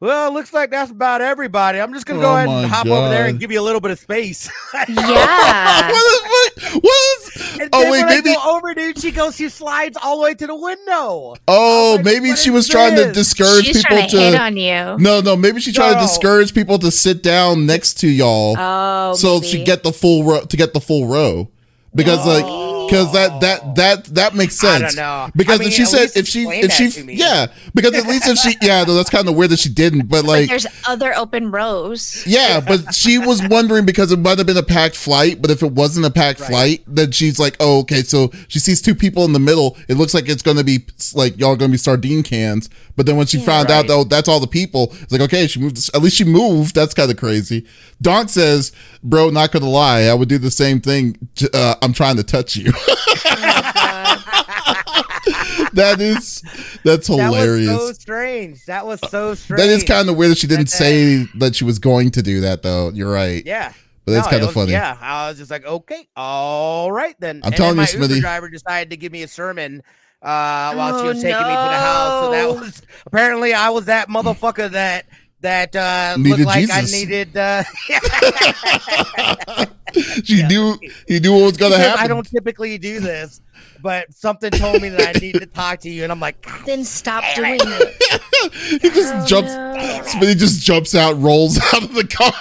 well, it looks like that's about everybody. I'm just gonna go Oh ahead and hop over there and give you a little bit of space. Yeah. what is what? what is, And oh wait, when I maybe. go over, dude, she goes, she slides all the way to the window. Oh, like, maybe she is was trying to this? discourge She's people trying to, hit on you. No, no, maybe she tried to discourage people to sit down next to y'all, Oh, so maybe. she get the full row to get the full row. Because like. Because that that that that makes sense. I don't know. Because I mean, if she said if she if she yeah because at least if she yeah though that's kind of weird that she didn't but But like there's other open rows. yeah but she was wondering because it might have been a packed flight but if it wasn't a packed Right. flight then she's like oh okay so she sees two people in the middle it looks like it's gonna be like y'all gonna be sardine cans but then when she Yeah. found out though that's all the people it's like okay she moved at least she moved that's kind of crazy Donk says bro not gonna lie I would do the same thing j- uh, I'm trying to touch you that is that's hilarious That was so strange. That was so strange. that is kind of weird that she didn't say that she was going to do that though you're right yeah. but that's No, kind of funny Yeah, I was just like, okay, all right then. I'm and telling then you, my Uber driver decided to give me a sermon uh, while she Oh, was taking me to the house. So that was apparently I was that motherfucker that that uh, looked like I needed. Uh, she Yeah. knew he knew what was gonna because happen I don't typically do this, but something told me that I need to talk to you, and I'm like, Then stop Damn doing it. it. he just Oh, jumps no. Smitty just jumps out rolls out of the car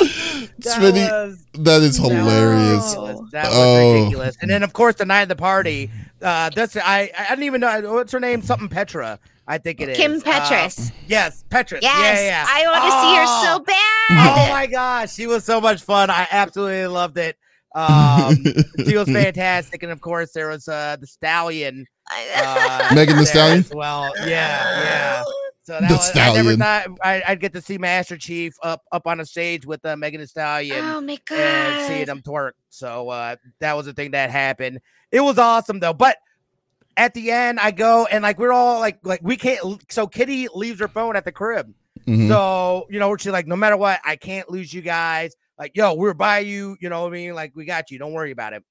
that Smitty was that is hilarious ridiculous. That was Oh. ridiculous. And then, of course, the night of the party. Uh, that's I. I didn't even know what's her name. Something Petra. I think it is Kim Uh, Petras. yes, Petras. yes, Yeah, yeah. I want to see her so bad. Oh my gosh, she was so much fun. I absolutely loved it. Um, she was fantastic, and of course there was uh the stallion. Uh, Megan Thee Stallion? as well. Yeah, yeah. So that The was, I never Stallion. thought I, I'd get to see Master Chief up up on a stage with uh, Megan Thee Stallion oh my god. and seeing them twerk. So uh, that was the thing that happened. It was awesome though. But at the end, I go and like we're all like like we can't. So Kitty leaves her phone at the crib. Mhm. So you know she's like, no matter what, I can't lose you guys. Like yo, we're by you. You know what I mean? Like we got you. Don't worry about it.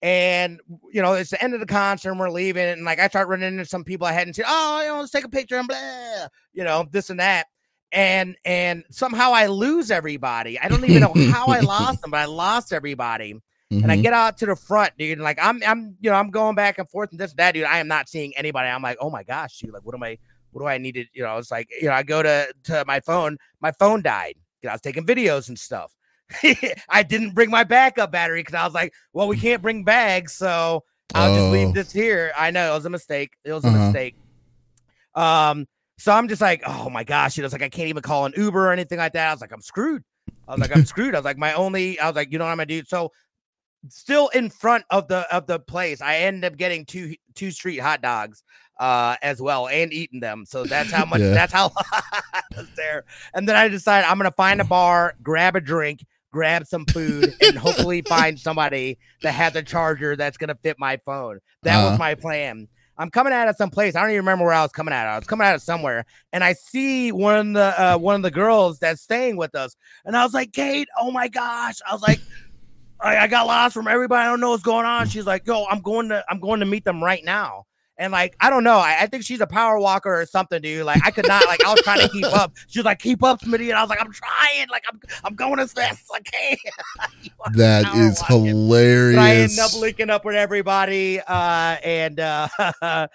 And you know it's the end of the concert. and We're leaving, and like I start running into some people I hadn't seen. Oh, you know, let's take a picture and blah. You know this and that. And and somehow I lose everybody. I don't even know how I lost them, but I lost everybody and I Mhm. get out to the front, dude. And like I'm, I'm, you know, I'm going back and forth and this and that, dude. I am not seeing anybody. I'm like, oh my gosh, dude. Like, what am I? What do I need to? You know, it's like, you know, I go to to my phone. My phone died. I was taking videos and stuff. I didn't bring my backup battery because I was like, well, we can't bring bags, so I'll just Oh. leave this here. I know it was a mistake. It was a Uh-huh. mistake. Um, so I'm just like, oh my gosh, you know, it's like I can't even call an Uber or anything like that. I was like, I'm screwed. I was like, I'm screwed. I was like, my only, I was like, you know what I'm gonna do? So still in front of the of the place, I ended up getting two two street hot dogs uh as well and eating them. So that's how much Yeah. that's how was there. And then I decided I'm gonna find a bar, grab a drink, grab some food, and hopefully find somebody that has a charger that's gonna fit my phone. That Uh-huh. was my plan. I'm coming out of some place. I don't even remember where I was coming out. of. I was coming out of somewhere, and I see one of the uh, one of the girls that's staying with us, and I was like, Kate, oh my gosh! I was like, I, I got lost from everybody. I don't know what's going on. She's like, Yo, I'm going to I'm going to meet them right now. And like, I don't know. I, I think she's a power walker or something, dude. Like, I could not. Like, I was trying to keep up. She was like, "Keep up, Smitty," and I was like, "I'm trying. Like, I'm I'm going as fast as I can." That is walking. hilarious I ended up linking up with everybody, uh, and uh,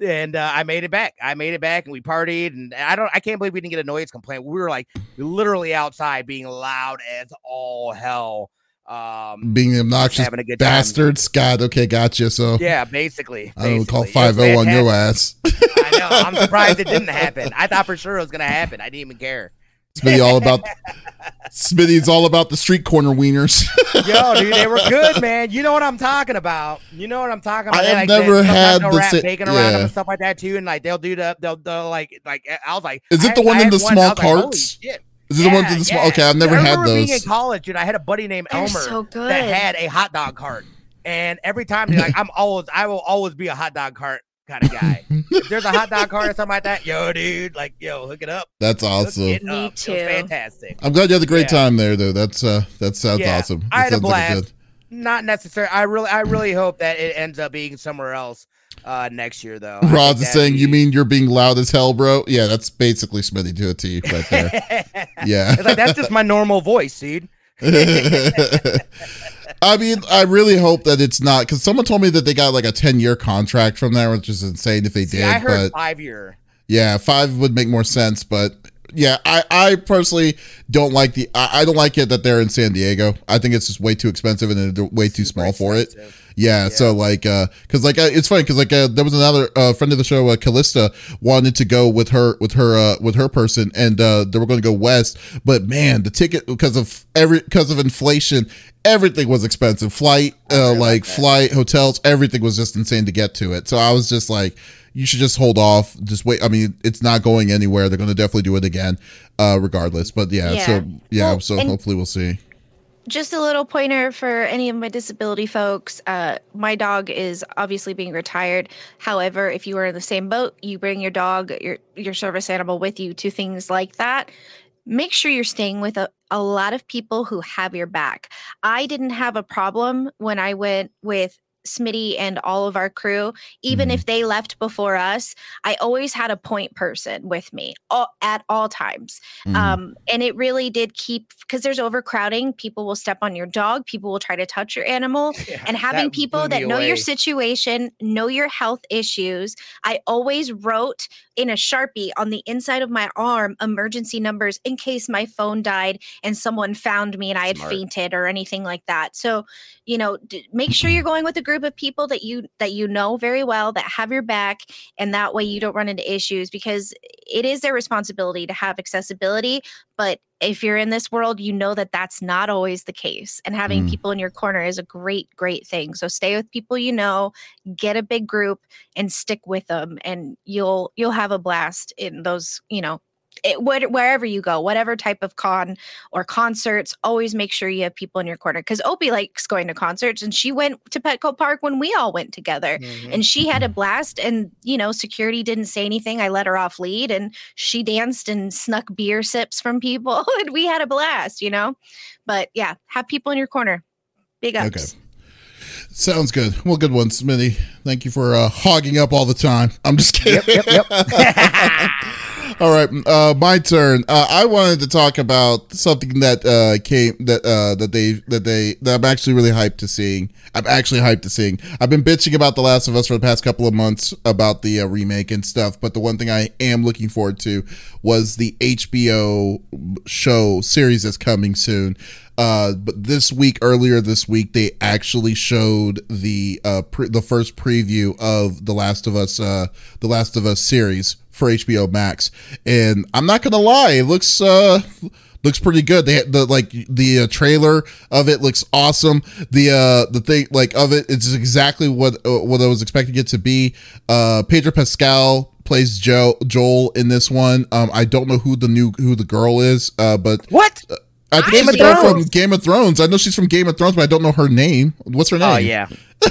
and uh, I made it back. I made it back, and we partied. And I don't, I can't believe we didn't get a noise complaint. We were like literally outside, being loud as all hell. Um, being obnoxious having a good time. bastard Scott okay gotcha so Yeah, basically. I will call. It was 5 on your ass I know. I'm surprised it didn't happen. I thought for sure it was gonna happen. I didn't even care. Smitty all about Smitty's all about the street corner wieners Yo, dude, they were good, man. You know what I'm talking about. You know what I'm talking about. I have like, never had the wrap sa- bacon around them and stuff like that too. And like they'll do the they'll, they'll like like I was like, Is it I- the one I in the small like, carts? shit. Is it the one Yeah, to the small yeah. okay I've never I had remember Being in those college, dude, I had a buddy named They're Elmer so good. that had a hot dog cart, and every time like, I'm always I will always be a hot dog cart kind of guy. if there's a hot dog cart or something like that, yo, dude, like yo, hook it up. that's awesome Me up. Too. fantastic. I'm glad you had a great Yeah. time there though that's uh that sounds Yeah, awesome I That had a sounds like blast. good- Not necessary. I really, I really hope that it ends up being somewhere else uh next year, though. Roz is saying, "You mean you're being loud as hell, bro?" Yeah, that's basically Smitty to a T right there. Yeah. it's like that's just my normal voice, dude. I mean, I really hope that it's not because someone told me that they got like a 10 year contract from there, which is insane if they See, did. I heard But five year. yeah, five would make more sense. But yeah, I, I personally don't like the I, I don't like it that they're in San Diego. I think it's just way too expensive and they're way too small for it. Expensive. Yeah, so like, uh, cause like, uh, it's funny, cause like, uh, there was another uh, friend of the show, uh, Callista, wanted to go with her, with her, uh, with her person, and uh, they were going to go west, but man, the ticket because of every because of inflation, everything was expensive. Flight, uh, like flight, hotels, everything was just insane to get to it. So I was just like, you should just hold off, just wait. I mean, it's not going anywhere. They're going to definitely do it again, uh, regardless. But yeah, Yeah. so yeah, Well, so hopefully we'll see. Just a little pointer for any of my disability folks. Uh, my dog is obviously being retired. However, if you are in the same boat, you bring your dog, your your service animal with you to things like that. Make sure you're staying with a, a lot of people who have your back. I didn't have a problem when I went with Smitty and all of our crew, even Mhm. if they left before us. I always had a point person with me all, at all times. Mhm. Um, and it really did keep because there's overcrowding. People will step on your dog. People will try to touch your animal. Yeah, And having that people that know your situation, know your health issues. I always wrote in a sharpie on the inside of my arm emergency numbers in case my phone died and someone found me and I had Smart. fainted or anything like that. So, you know, d- make sure you're going with a group of people that you that you know very well that have your back and that way you don't run into issues because it is their responsibility to have accessibility but if you're in this world you know that that's not always the case and having Mm. people in your corner is a great great thing so stay with people you know get a big group and stick with them and you'll you'll have a blast in those you know it, what, wherever you go whatever type of con or concerts always make sure you have people in your corner because opie likes going to concerts and she went to petco park when we all went together Mhm. and she had a blast and you know security didn't say anything i let her off lead and she danced and snuck beer sips from people and we had a blast you know but yeah have people in your corner big ups Okay. Sounds good. Well, good one, Smitty. Thank you for uh, hogging up all the time. I'm just kidding. Yep, yep, yep. all right, uh, my turn. Uh, I wanted to talk about something that uh, came that uh, that they that they that I'm actually really hyped to seeing. I'm actually hyped to seeing. I've been bitching about The Last of Us for the past couple of months about the uh, remake and stuff, but the one thing I am looking forward to was the HBO show series that's coming soon. Uh, but this week, earlier this week, they actually showed the uh pre- the first preview of the Last of Us uh the Last of Us series for HBO Max, and I'm not gonna lie, it looks uh looks pretty good. They had the like the uh, trailer of it looks awesome. The uh the thing like of it, it's exactly what uh, what I was expecting it to be. Uh, Pedro Pascal plays Joe Joel in this one. Um, I don't know who the new who the girl is. Uh, but what? I think Game she's of the girl from Game of Thrones. I know she's from Game of Thrones, but I don't know her name. What's her name? Oh yeah.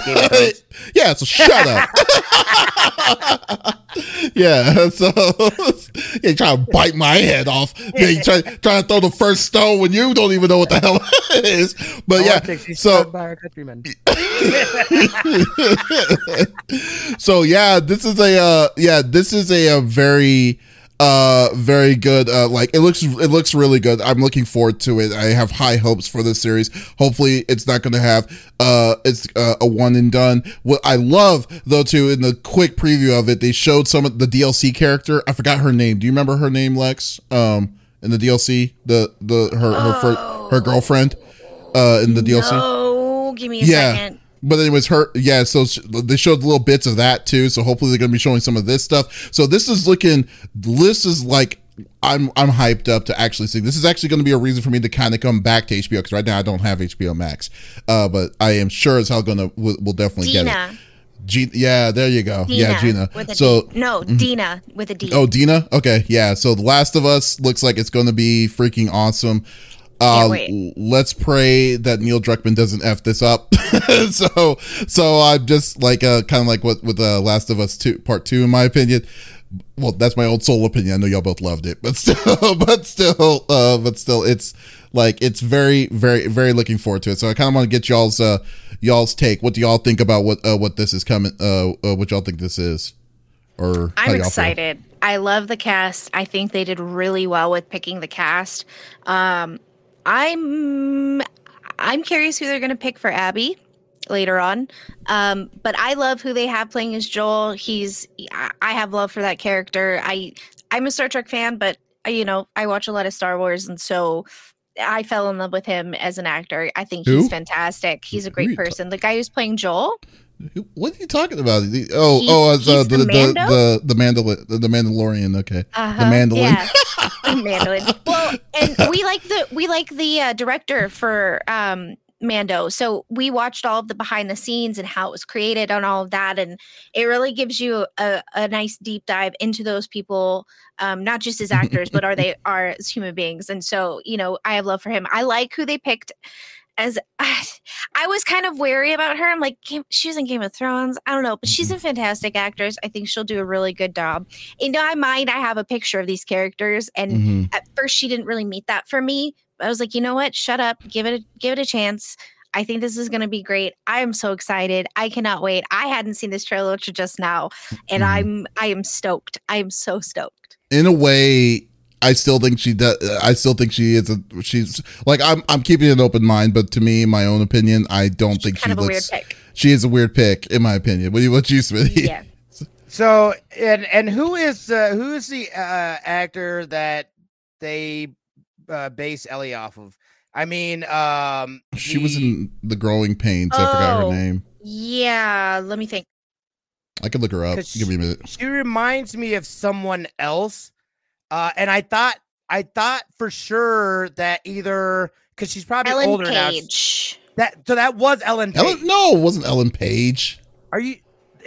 Game of Thrones. yeah, so shut up. yeah, so you try to bite my head off. Yeah, you try try to throw the first stone when you don't even know what the hell it is. But yeah, it takes is so by our countrymen. so yeah, this is a uh, yeah, this is a, a very uh very good uh like it looks it looks really good. I'm looking forward to it. I have high hopes for this series. Hopefully it's not going to have uh it's uh, a one and done. What i love though too in the quick preview of it they showed some of the dlc character. I forgot her name. Do you remember her name lex? Um in the dlc the the her her fir- her girlfriend uh in the dlc no. Give me a Yeah. second but it was her yeah so they showed little bits of that too. So hopefully they're going to be showing some of this stuff. So this is looking this is like i'm i'm hyped up to actually see. This is actually going to be a reason for me to kind of come back to hbo because right now i don't have hbo max. Uh but i am sure as hell gonna we'll, we'll definitely get it. G- yeah there you go. Dina yeah gina so D. no dina with a d. Oh, Dina? Okay, yeah. So The Last of Us looks like it's going to be freaking awesome. Uh, let's pray that Neil Druckmann doesn't f this up. so, so I'm just like uh, kind of like what with the Last of Us two part two, in my opinion. Well, that's my old soul opinion. I know y'all both loved it, but still, but still, uh, but still, it's like it's very, very, very looking forward to it. So I kind of want to get y'all's uh, y'all's take. What do y'all think about what uh, what this is coming? Uh, uh, what y'all think this is? Or I'm y'all feel? excited. I love the cast. I think they did really well with picking the cast. Um, I'm I'm curious who they're going to pick for Abby later on. Um, but I love who they have playing as Joel. He's I have love for that character. I I'm a Star Trek fan, but you know, I watch a lot of Star Wars, and so I fell in love with him as an actor. I think Who? he's fantastic. He's a great you ta- person. The guy who's playing Joel. What are you talking about? The- Oh, He- oh, uh, the, the the, the the Mandal the, the Mandalorian. Okay, Uh-huh, mandolin. Yeah, mandolin. Well, and we like the we like the uh, director for um Mando. So we watched all of the behind the scenes and how it was created and all of that, and it really gives you a, a nice deep dive into those people, um, not just as actors, but are they are as human beings. And so you know, I have love for him. I like who they picked. As I was kind of wary about her. I'm like, she was in Game of Thrones. I don't know, but she's a fantastic actress. I think she'll do a really good job. In my mind, I have a picture of these characters, and Mhm. at first she didn't really meet that for me. I was like, you know what? Shut up. Give it a give it a chance. I think this is going to be great. I am so excited. I cannot wait. I hadn't seen this trailer just now, and Mhm. I'm I am stoked. I am so stoked. in a way i still think she does i still think she is a she's like i'm i'm keeping an open mind but to me my own opinion i don't think she kind of a weird looks pick. she is a weird pick in my opinion what do you what you Smitty? Yeah. So and and who is uh, who is the uh, actor that they uh, base Ellie off of? I mean, um, she was in the growing pains i forgot Oh. her name Yeah. Let me think. i could look her up 'Cause give me a minute She reminds me of someone else, uh, and I thought I thought for sure that either because she's probably Ellen older now. Page. That so that was Ellen. Page. ellen no it wasn't ellen page Are you?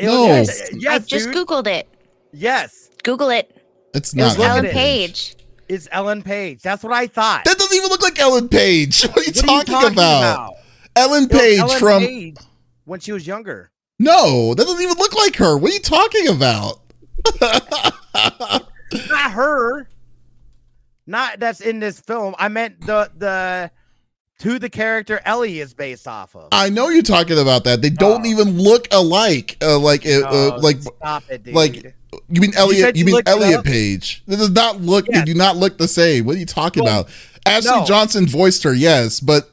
No. Yes, I just dude. googled it. yes. Google it. it's not look at Ellen it. Page. It's Ellen Page. That's what I thought. that doesn't even look like ellen page what are you, What talking, about? ellen page Ellen from Page when she was younger. no that doesn't even look like her what are you talking about Not her. Not that's in this film. I meant the the who the character Ellie is based off of. I know you're talking about that. They don't Oh. even look alike. Uh, like, uh, uh, Oh, like it, like- you mean Elliot? You, you mean Elliot? Page? This does not look. Yes. They do not look the same. What are you talking Well, about? Ashley no. Johnson voiced her, yes, but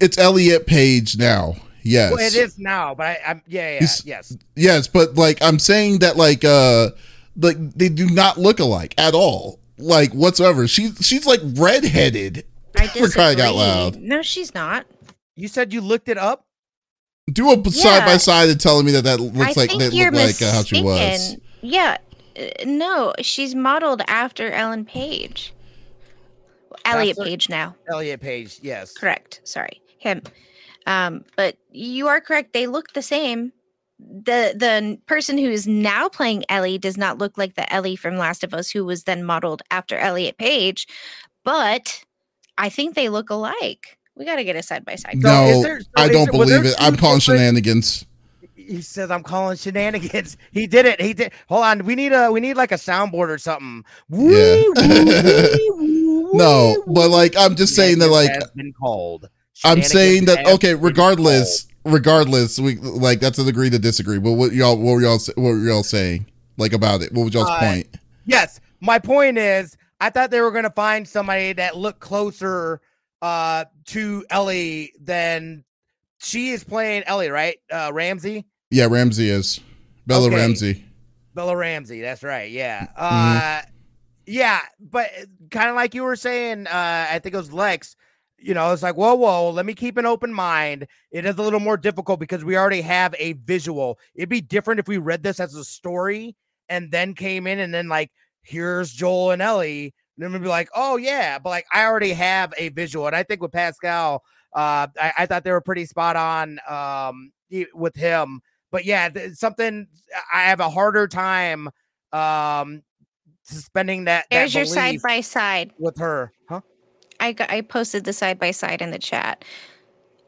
it's Elliot Page now. Yes, well, it is now, but I, I'm yeah, yeah, He's- yes. Yes, but like I'm saying that like uh like they do not look alike at all. Like whatsoever. She's she's like redheaded. I For crying out disagree. loud. No, she's not. You said you looked it up. Do a side by side and telling me that that looks I like think that you're looked like uh, how she mistaken. was. Yeah, uh, no, she's modeled after Ellen Page. Elliot what- Page now. Elliot Page, yes. Correct. Sorry, him. Um, but you are correct. They look the same. The the person who is now playing Ellie does not look like the Ellie from Last of Us, who was then modeled after Elliot Page. But I think they look alike. We got to get a side by side. So is No, there- so I don't there- believe it. I'm calling different- shenanigans. He says I'm calling shenanigans. He did it. He did. Hold on. We need a we need like a soundboard or something. Yeah. Woo, woo, woo, No, but like I'm just saying that like has been called. I'm saying that okay, regardless, called. Regardless, we like that's an agree to disagree. But what y'all what were y'all what were y'all saying like about it? What was y'all's Uh, point? Yes, my point is, I thought they were going to find somebody that looked closer uh to Ellie than she is playing Ellie, right? Uh Ramsey, Yeah, Ramsey is Bella Okay. Ramsey. Bella Ramsey. That's right. Yeah. Uh, Mm-hmm. yeah, but kind of like you were saying, uh, I think it was Lex. You know, it's like, whoa, whoa, let me keep an open mind. It is a little more difficult because we already have a visual. It'd be different if we read this as a story and then came in and then like, here's Joel and Ellie. And then we'd be like, oh yeah, but like I already have a visual. And I think with Pascal, uh, I, I thought they were pretty spot on um with him. But yeah, th- something I have a harder time um suspending that, that There's your side by side. with her. Huh? I I posted the side by side in the chat.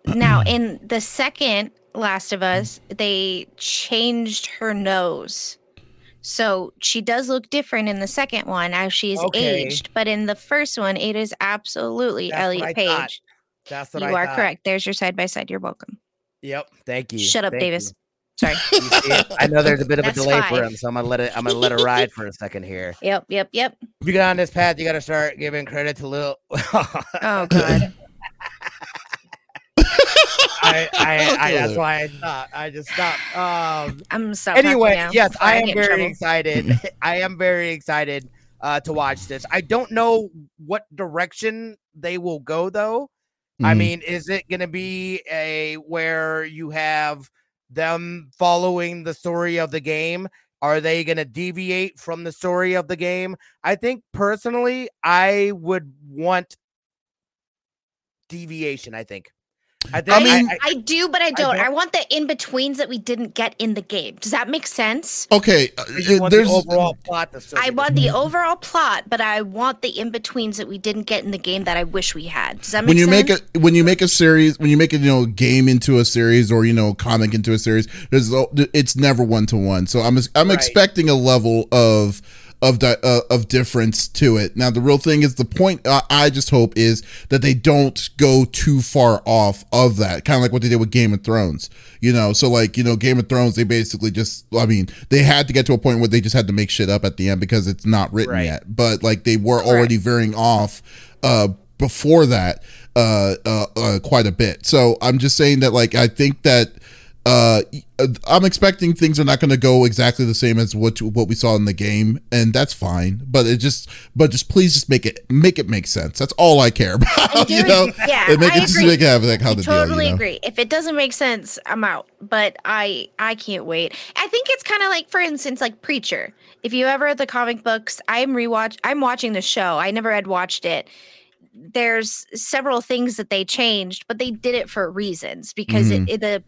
Now, in the second Last of Us, they changed her nose. So she does look different in the second one as she's Okay. aged, but in the first one, it is absolutely That's what Elliot I Page. thought. That's what You I are thought. correct. There's your side by side. You're welcome. Yep. Thank you. Shut up, Thank Davies. You. Sorry. You see it? I know there's a bit of a That's delay for him, so I'm gonna let it. I'm gonna let it ride for a second here. yep, yep, yep. If you get on this path, you got to start giving credit to Lil. Oh god. I, I, I, that's why I stopped. I just stopped. Um, I'm sorry. anyway, yes, before I am very trouble. excited. I am very excited uh, to watch this. I don't know what direction they will go though. Mm-hmm. I mean, is it going to be a where you have them following the story of the game? Are they going to deviate from the story of the game? I think personally, I would want deviation. I think. I, think, I mean, I, I, I, do, but I don't. I, don't. I want the in betweens that we didn't get in the game. Does that make sense? Okay, uh, there's the overall plot. I want the overall plot, but I want the in betweens that we didn't get in the game that I wish we had. Does that make when you sense? make a when you make a series, when you make a you know game into a series or you know comic into a series, there's it's never one to one. So I'm I'm right. expecting a level of of di- uh, of difference to it. Now, the real thing is the point. Uh, I just hope is that they don't go too far off of that, kind of like what they did with Game of Thrones. You know, so like you know, Game of Thrones, they basically just, I mean, they had to get to a point where they just had to make shit up at the end because it's not written right. yet. But like they were already veering off uh, before that uh, uh, uh, quite a bit. So I'm just saying that like I think that uh, I'm expecting things are not going to go exactly the same as what what we saw in the game, and that's fine. But it just, but just please, just make it make it make sense. That's all I care about. you know, yeah, make I it agree. make it have like how I the totally deal, you know? agree. If it doesn't make sense, I'm out. But I I can't wait. I think it's kind of like, for instance, like Preacher. If you ever read the comic books, I'm rewatch. I'm watching the show. I never had watched it there's several things that they changed but they did it for reasons because mm-hmm. it, it, the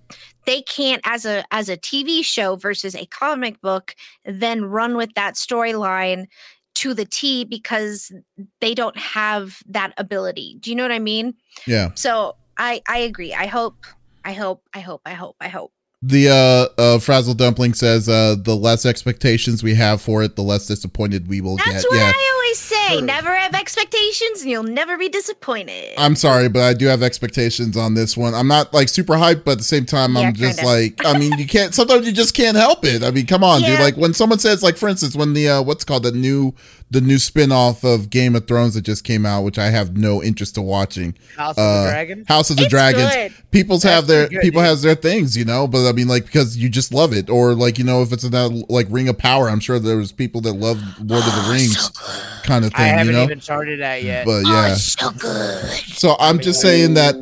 they can't as a as a tv show versus a comic book then run with that storyline to the t because they don't have that ability do you know what i mean yeah so i i agree i hope i hope i hope i hope i hope the uh, uh, frazzle dumpling says uh, the less expectations we have for it, the less disappointed we will That's get. That's what yeah. I always say. Never have expectations, and you'll never be disappointed. I'm sorry, but I do have expectations on this one. I'm not like super hyped, but at the same time, yeah, I'm just kinda. like, I mean, you can't. Sometimes you just can't help it. I mean, come on, yeah. dude. Like when someone says, like for instance, when the uh, what's called the new the new spin-off of Game of Thrones that just came out, which I have no interest to watching. House of uh, the Dragons. House of the it's Dragons. Good. People's have their good, people has their things, you know. But I mean, like because you just love it, or like you know, if it's that like Ring of Power, I'm sure there was people that love Lord of the Rings so kind of thing. I haven't you know? even started that yet. But yeah, oh, so good. So I'm just saying that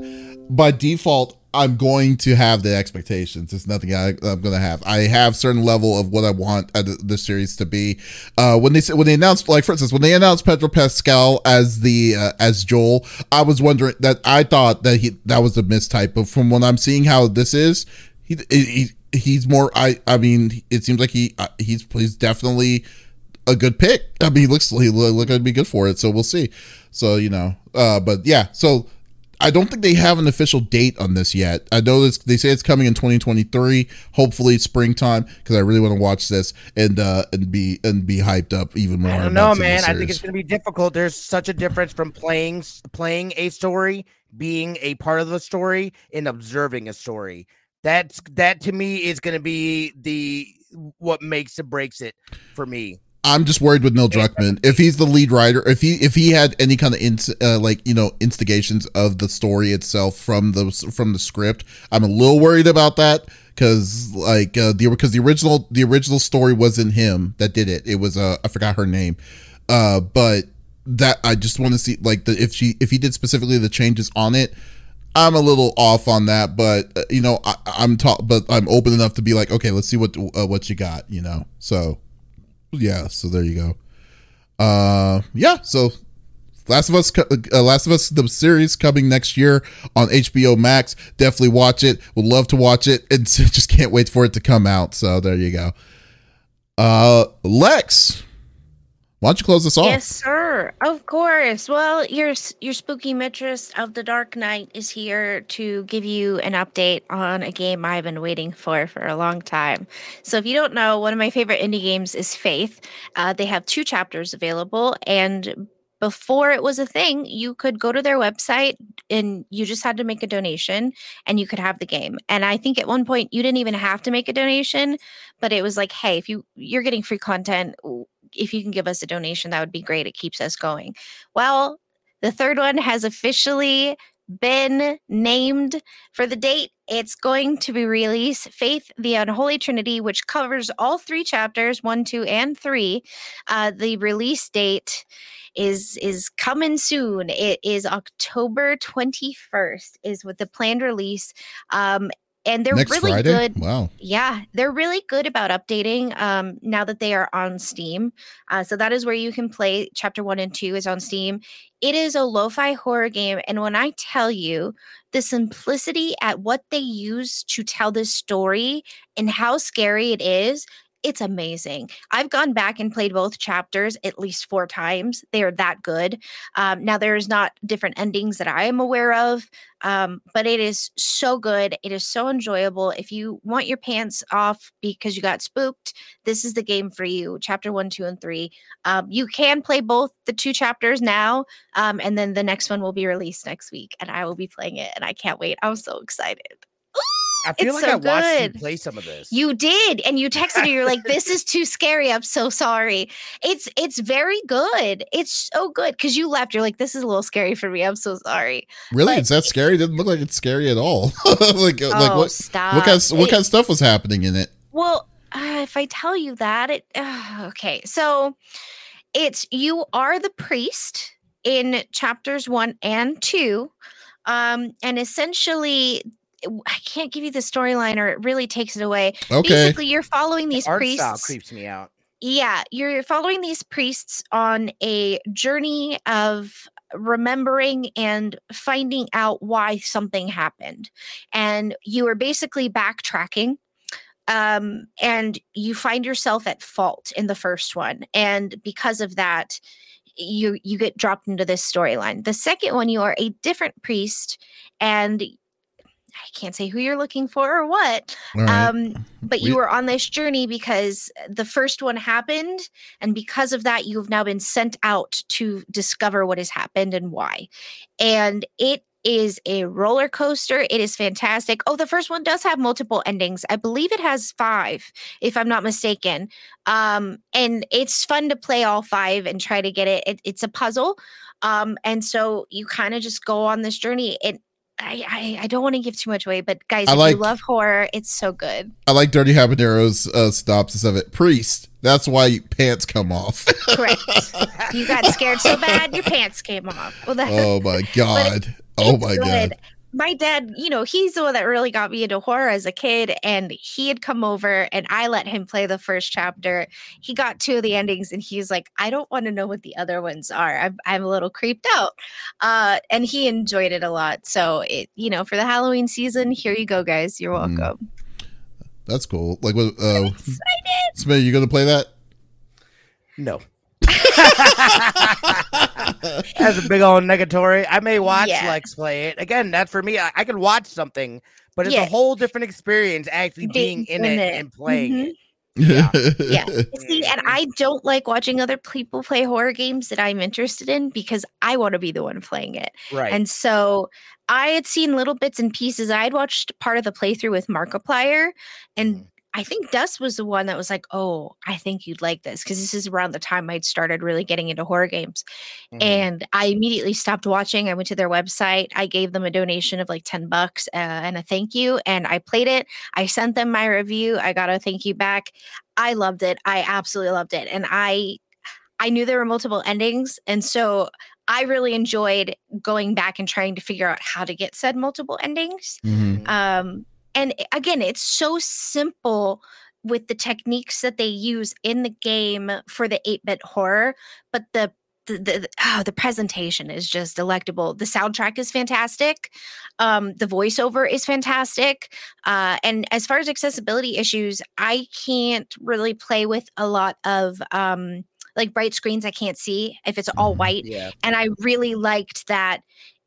by default, I'm going to have the expectations. It's nothing I, am going to have. I have certain level of what I want the, series to be. Uh, when they when they announced, like for instance, when they announced Pedro Pascal as the uh, as Joel, I was wondering that I thought that he that was a mistype. But from when I'm seeing how this is, he, he he's more. I I mean, it seems like he uh, he's he's definitely a good pick. I mean, he looks he look to be good for it. So we'll see. So you know, uh, but yeah, so I don't think they have an official date on this yet. I know this, they say it's coming in 2023, hopefully springtime, because I really want to watch this and uh and be and be hyped up even more. I don't know, man. I think it's going to be difficult. There's such a difference from playing playing a story, being a part of the story, and observing a story. That's that to me is going to be the what makes it breaks it for me. I'm just worried with Neil Druckmann. If he's the lead writer, if he if he had any kind of in, uh, like you know instigations of the story itself from the from the script, I'm a little worried about that because like uh, the because the original the original story wasn't him that did it. It was uh, I forgot her name, uh, but that I just want to see like the if she if he did specifically the changes on it. I'm a little off on that, but uh, you know I, am talk, but I'm open enough to be like, okay, let's see what uh, what you got, you know. So yeah, so there you go. Uh, yeah, so Last of Us, uh, Last of Us, the series coming next year on HBO Max. Definitely watch it. Would love to watch it, and just can't wait for it to come out. So there you go. Uh, Lex, why don't you close this off? Yes, sir. Of course. Well, your your spooky mistress of the Dark Knight is here to give you an update on a game I've been waiting for for a long time. So, if you don't know, one of my favorite indie games is Faith. Uh, they have two chapters available, and before it was a thing, you could go to their website and you just had to make a donation and you could have the game. And I think at one point you didn't even have to make a donation, but it was like, hey, if you you're getting free content, if you can give us a donation, that would be great. It keeps us going. Well, the third one has officially been named for the date. It's going to be released Faith, the Unholy Trinity, which covers all three chapters one, two, and three. Uh, the release date is is coming soon. It is October 21st is with the planned release. Um, and they're Next really Friday? good. Wow. Yeah, they're really good about updating um, now that they are on Steam. Uh, so that is where you can play. Chapter one and two is on Steam. It is a lo-fi horror game, and when I tell you the simplicity at what they use to tell this story and how scary it is, it's amazing. I've gone back and played both chapters at least four times. They are that good. Um, now, there's not different endings that I am aware of, um, but it is so good. It is so enjoyable. If you want your pants off because you got spooked, this is the game for you. Chapter one, two, and three. Um, you can play both the two chapters now, um, and then the next one will be released next week, and I will be playing it, and I can't wait. I'm so excited. I feel It's like so I watched good. you play some of this. You did, and you texted me. You're like, "This is too scary. I'm so sorry." It's it's very good. It's so good because you left. You're like, "This is a little scary for me. I'm so sorry." Really? But- it's that scary? It didn't look like it's scary at all. like, uh, like oh, what? stop! What kind of what It- kind of stuff was happening in it? Well, uh, if I tell you that, it uh, okay. So it's you are the priest in chapters one and two, um, and essentially. I can't give you the storyline, or it really takes it away. Okay. Basically, you're following these Art priests. style creeps me out. yeah, you're following these priests on a journey of remembering and finding out why something happened. And you are basically backtracking. Um, and you find yourself at fault in the first one. And because of that, you you get dropped into this storyline. The second one, you are a different priest, and I can't say who you're looking for or what, right. um, but We- you were on this journey because the first one happened, and because of that, you've now been sent out to discover what has happened and why. And it is a roller coaster. It is fantastic. Oh, the first one does have multiple endings. I believe it has five, if I'm not mistaken. Um, and it's fun to play all five and try to get it. it it's a puzzle. Um, and so you kind of just go on this journey. And I, I, I don't want to give too much away, but guys, I if like- you love horror, it's so good. I like Dirty Habanero's uh, synopsis of it. Priest. That's why pants come off. Correct. you got scared so bad your pants came off. Well, that, oh my god. Oh my good. god. My dad, you know, he's the one that really got me into horror as a kid, and he had come over and I let him play the first chapter. He got two of the endings, and he's like, "I don't want to know what the other ones are. I'm, I'm a little creeped out," uh, and he enjoyed it a lot. So, it, you know, for the Halloween season, here you go, guys. You're Mm. welcome. That's cool. Like what uh Excited. Smith, you gonna play that? No. That's a big old negatory. I may watch Yeah. Lex play it. Again, that's for me. I, I can watch something, but it's Yeah. a whole different experience actually being in it, and playing Mhm. it. Yeah. Yeah. See, and I don't like watching other people play horror games that I'm interested in because I want to be the one playing it. Right. And so I had seen little bits and pieces. I had watched part of the playthrough with Markiplier, and Mhm. I think Dust was the one that was like, "Oh, I think you'd like this," because this is around the time I'd started really getting into horror games. Mhm. And I immediately stopped watching. I went to their website. I gave them a donation of like 10 bucks uh, and a thank you. And I played it. I sent them my review. I got a thank you back. I loved it. I absolutely loved it. And I I knew there were multiple endings. And so I really enjoyed going back and trying to figure out how to get said multiple endings. Mhm. Um, and again, it's so simple with the techniques that they use in the game for the 8-bit horror, but the the, the, oh, the presentation is just delectable. The soundtrack is fantastic. Um, the voiceover is fantastic. Uh, and as far as accessibility issues, I can't really play with a lot of um, like bright screens I can't see if it's all Mhm. white yeah. and I really liked that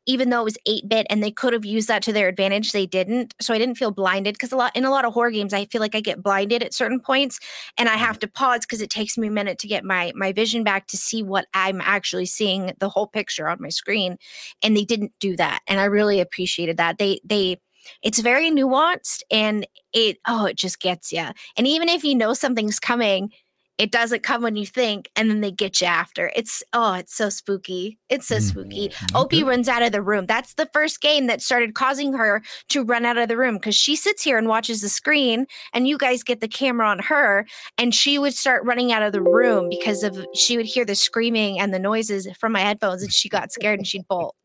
even though it was 8 bit and they could have used that to their advantage, they didn't. So I didn't feel blinded because a lot in a lot of horror games, I feel like I get blinded at certain points and I have mm. to pause because it takes me a minute to get my my vision back to see what I'm actually seeing the whole picture on my screen. And they didn't do that. And I really appreciated that. They they it's very nuanced and it oh it just gets you. And even if you know something's coming, it doesn't come when you think, and then they get you after. It's oh, it's so spooky. It's so spooky. Mhm. Opie runs out of the room. That's the first game that started causing her to run out of the room because she sits here and watches the screen, and you guys get the camera on her, and she would start running out of the room because of she would hear the screaming and the noises from my headphones, and she got scared and she'd bolt.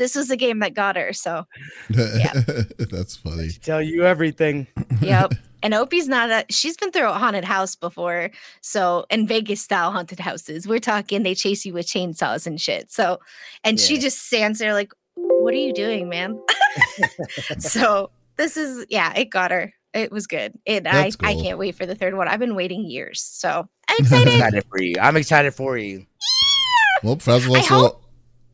This was the game that got her. So, yeah, That's funny. Tell you everything. yep. And Opie's not a, she's been through a haunted house before. So, in Vegas style haunted houses, we're talking they chase you with chainsaws and shit. So, and she just stands there like, what are you doing, man? so, this is, yeah, it got her. It was good. And I, That's I cool. can't wait for the third one. I've been waiting years. So, I'm I'm excited. excited for you. I'm excited for you. Well, Frazzle I also hope-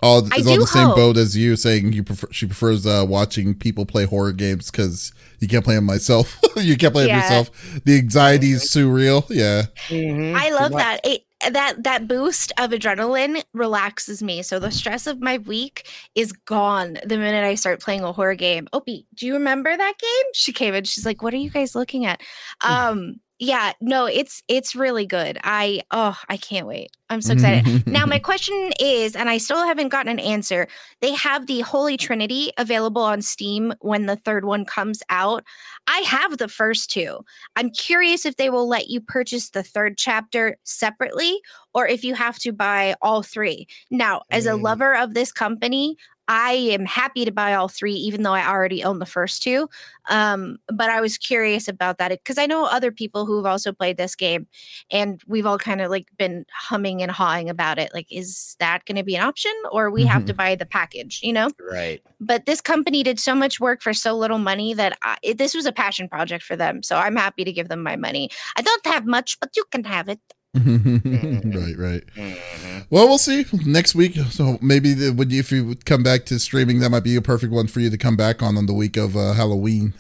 all, I is on the same hope. boat as you, saying you prefer she prefers uh, watching people play horror games because you can't play them myself. you can't play them Yeah. yourself. The anxiety is too real. Yeah. Mhm. I love that. It that that boost of adrenaline relaxes me. So the stress of my week is gone the minute I start playing a horror game. Opie, do you remember that game? She came in. She's like, "What are you guys looking at?" Um, yeah, no, it's it's really good. I oh, I can't wait. I'm so excited. Now, my question is, and I still haven't gotten an answer. They have the Holy Trinity available on Steam when the third one comes out. I have the first two. I'm curious if they will let you purchase the third chapter separately or if you have to buy all three. Now, as a Mm. lover of this company, I am happy to buy all three, even though I already own the first two. Um, but I was curious about that because I know other people who've also played this game, and we've all kind of like been humming and hawing about it. Like, is that going to be an option, or we have to buy the package? You know. Right. But this company did so much work for so little money that I, it, this was a passion project for them. So I'm happy to give them my money. I don't have much, but you can have it. right, right. Mhm. Well, we'll see next week. So maybe the, would you, if you would come back to streaming, that might be a perfect one for you to come back on on the week of uh, Halloween.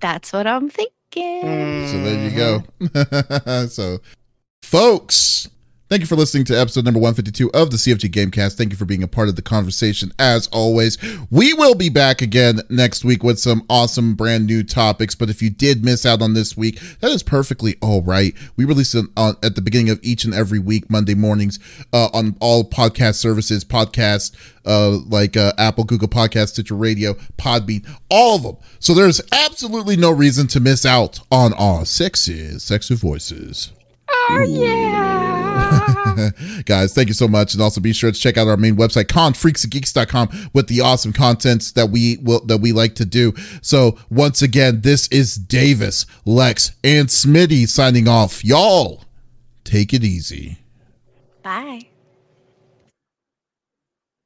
That's what I'm thinking. So there you go. so, folks, thank you for listening to episode number 152 of the CFG Gamecast. Thank you for being a part of the conversation as always. We will be back again next week with some awesome brand new topics. But if you did miss out on this week, that is perfectly all right. We release it on, at the beginning of each and every week, Monday mornings, uh, on all podcast services, podcast, uh, like uh, Apple, Google Podcast, Stitcher Radio, Podbean, all of them. So there's absolutely no reason to miss out on our sexy, sexy voices. Oh, Guys, thank you so much. And also be sure to check out our main website, confreaksandgeeks.com, with the awesome contents that we will that we like to do. So once again, this is Davies, Lex, and Smitty signing off. Y'all, take it easy. Bye.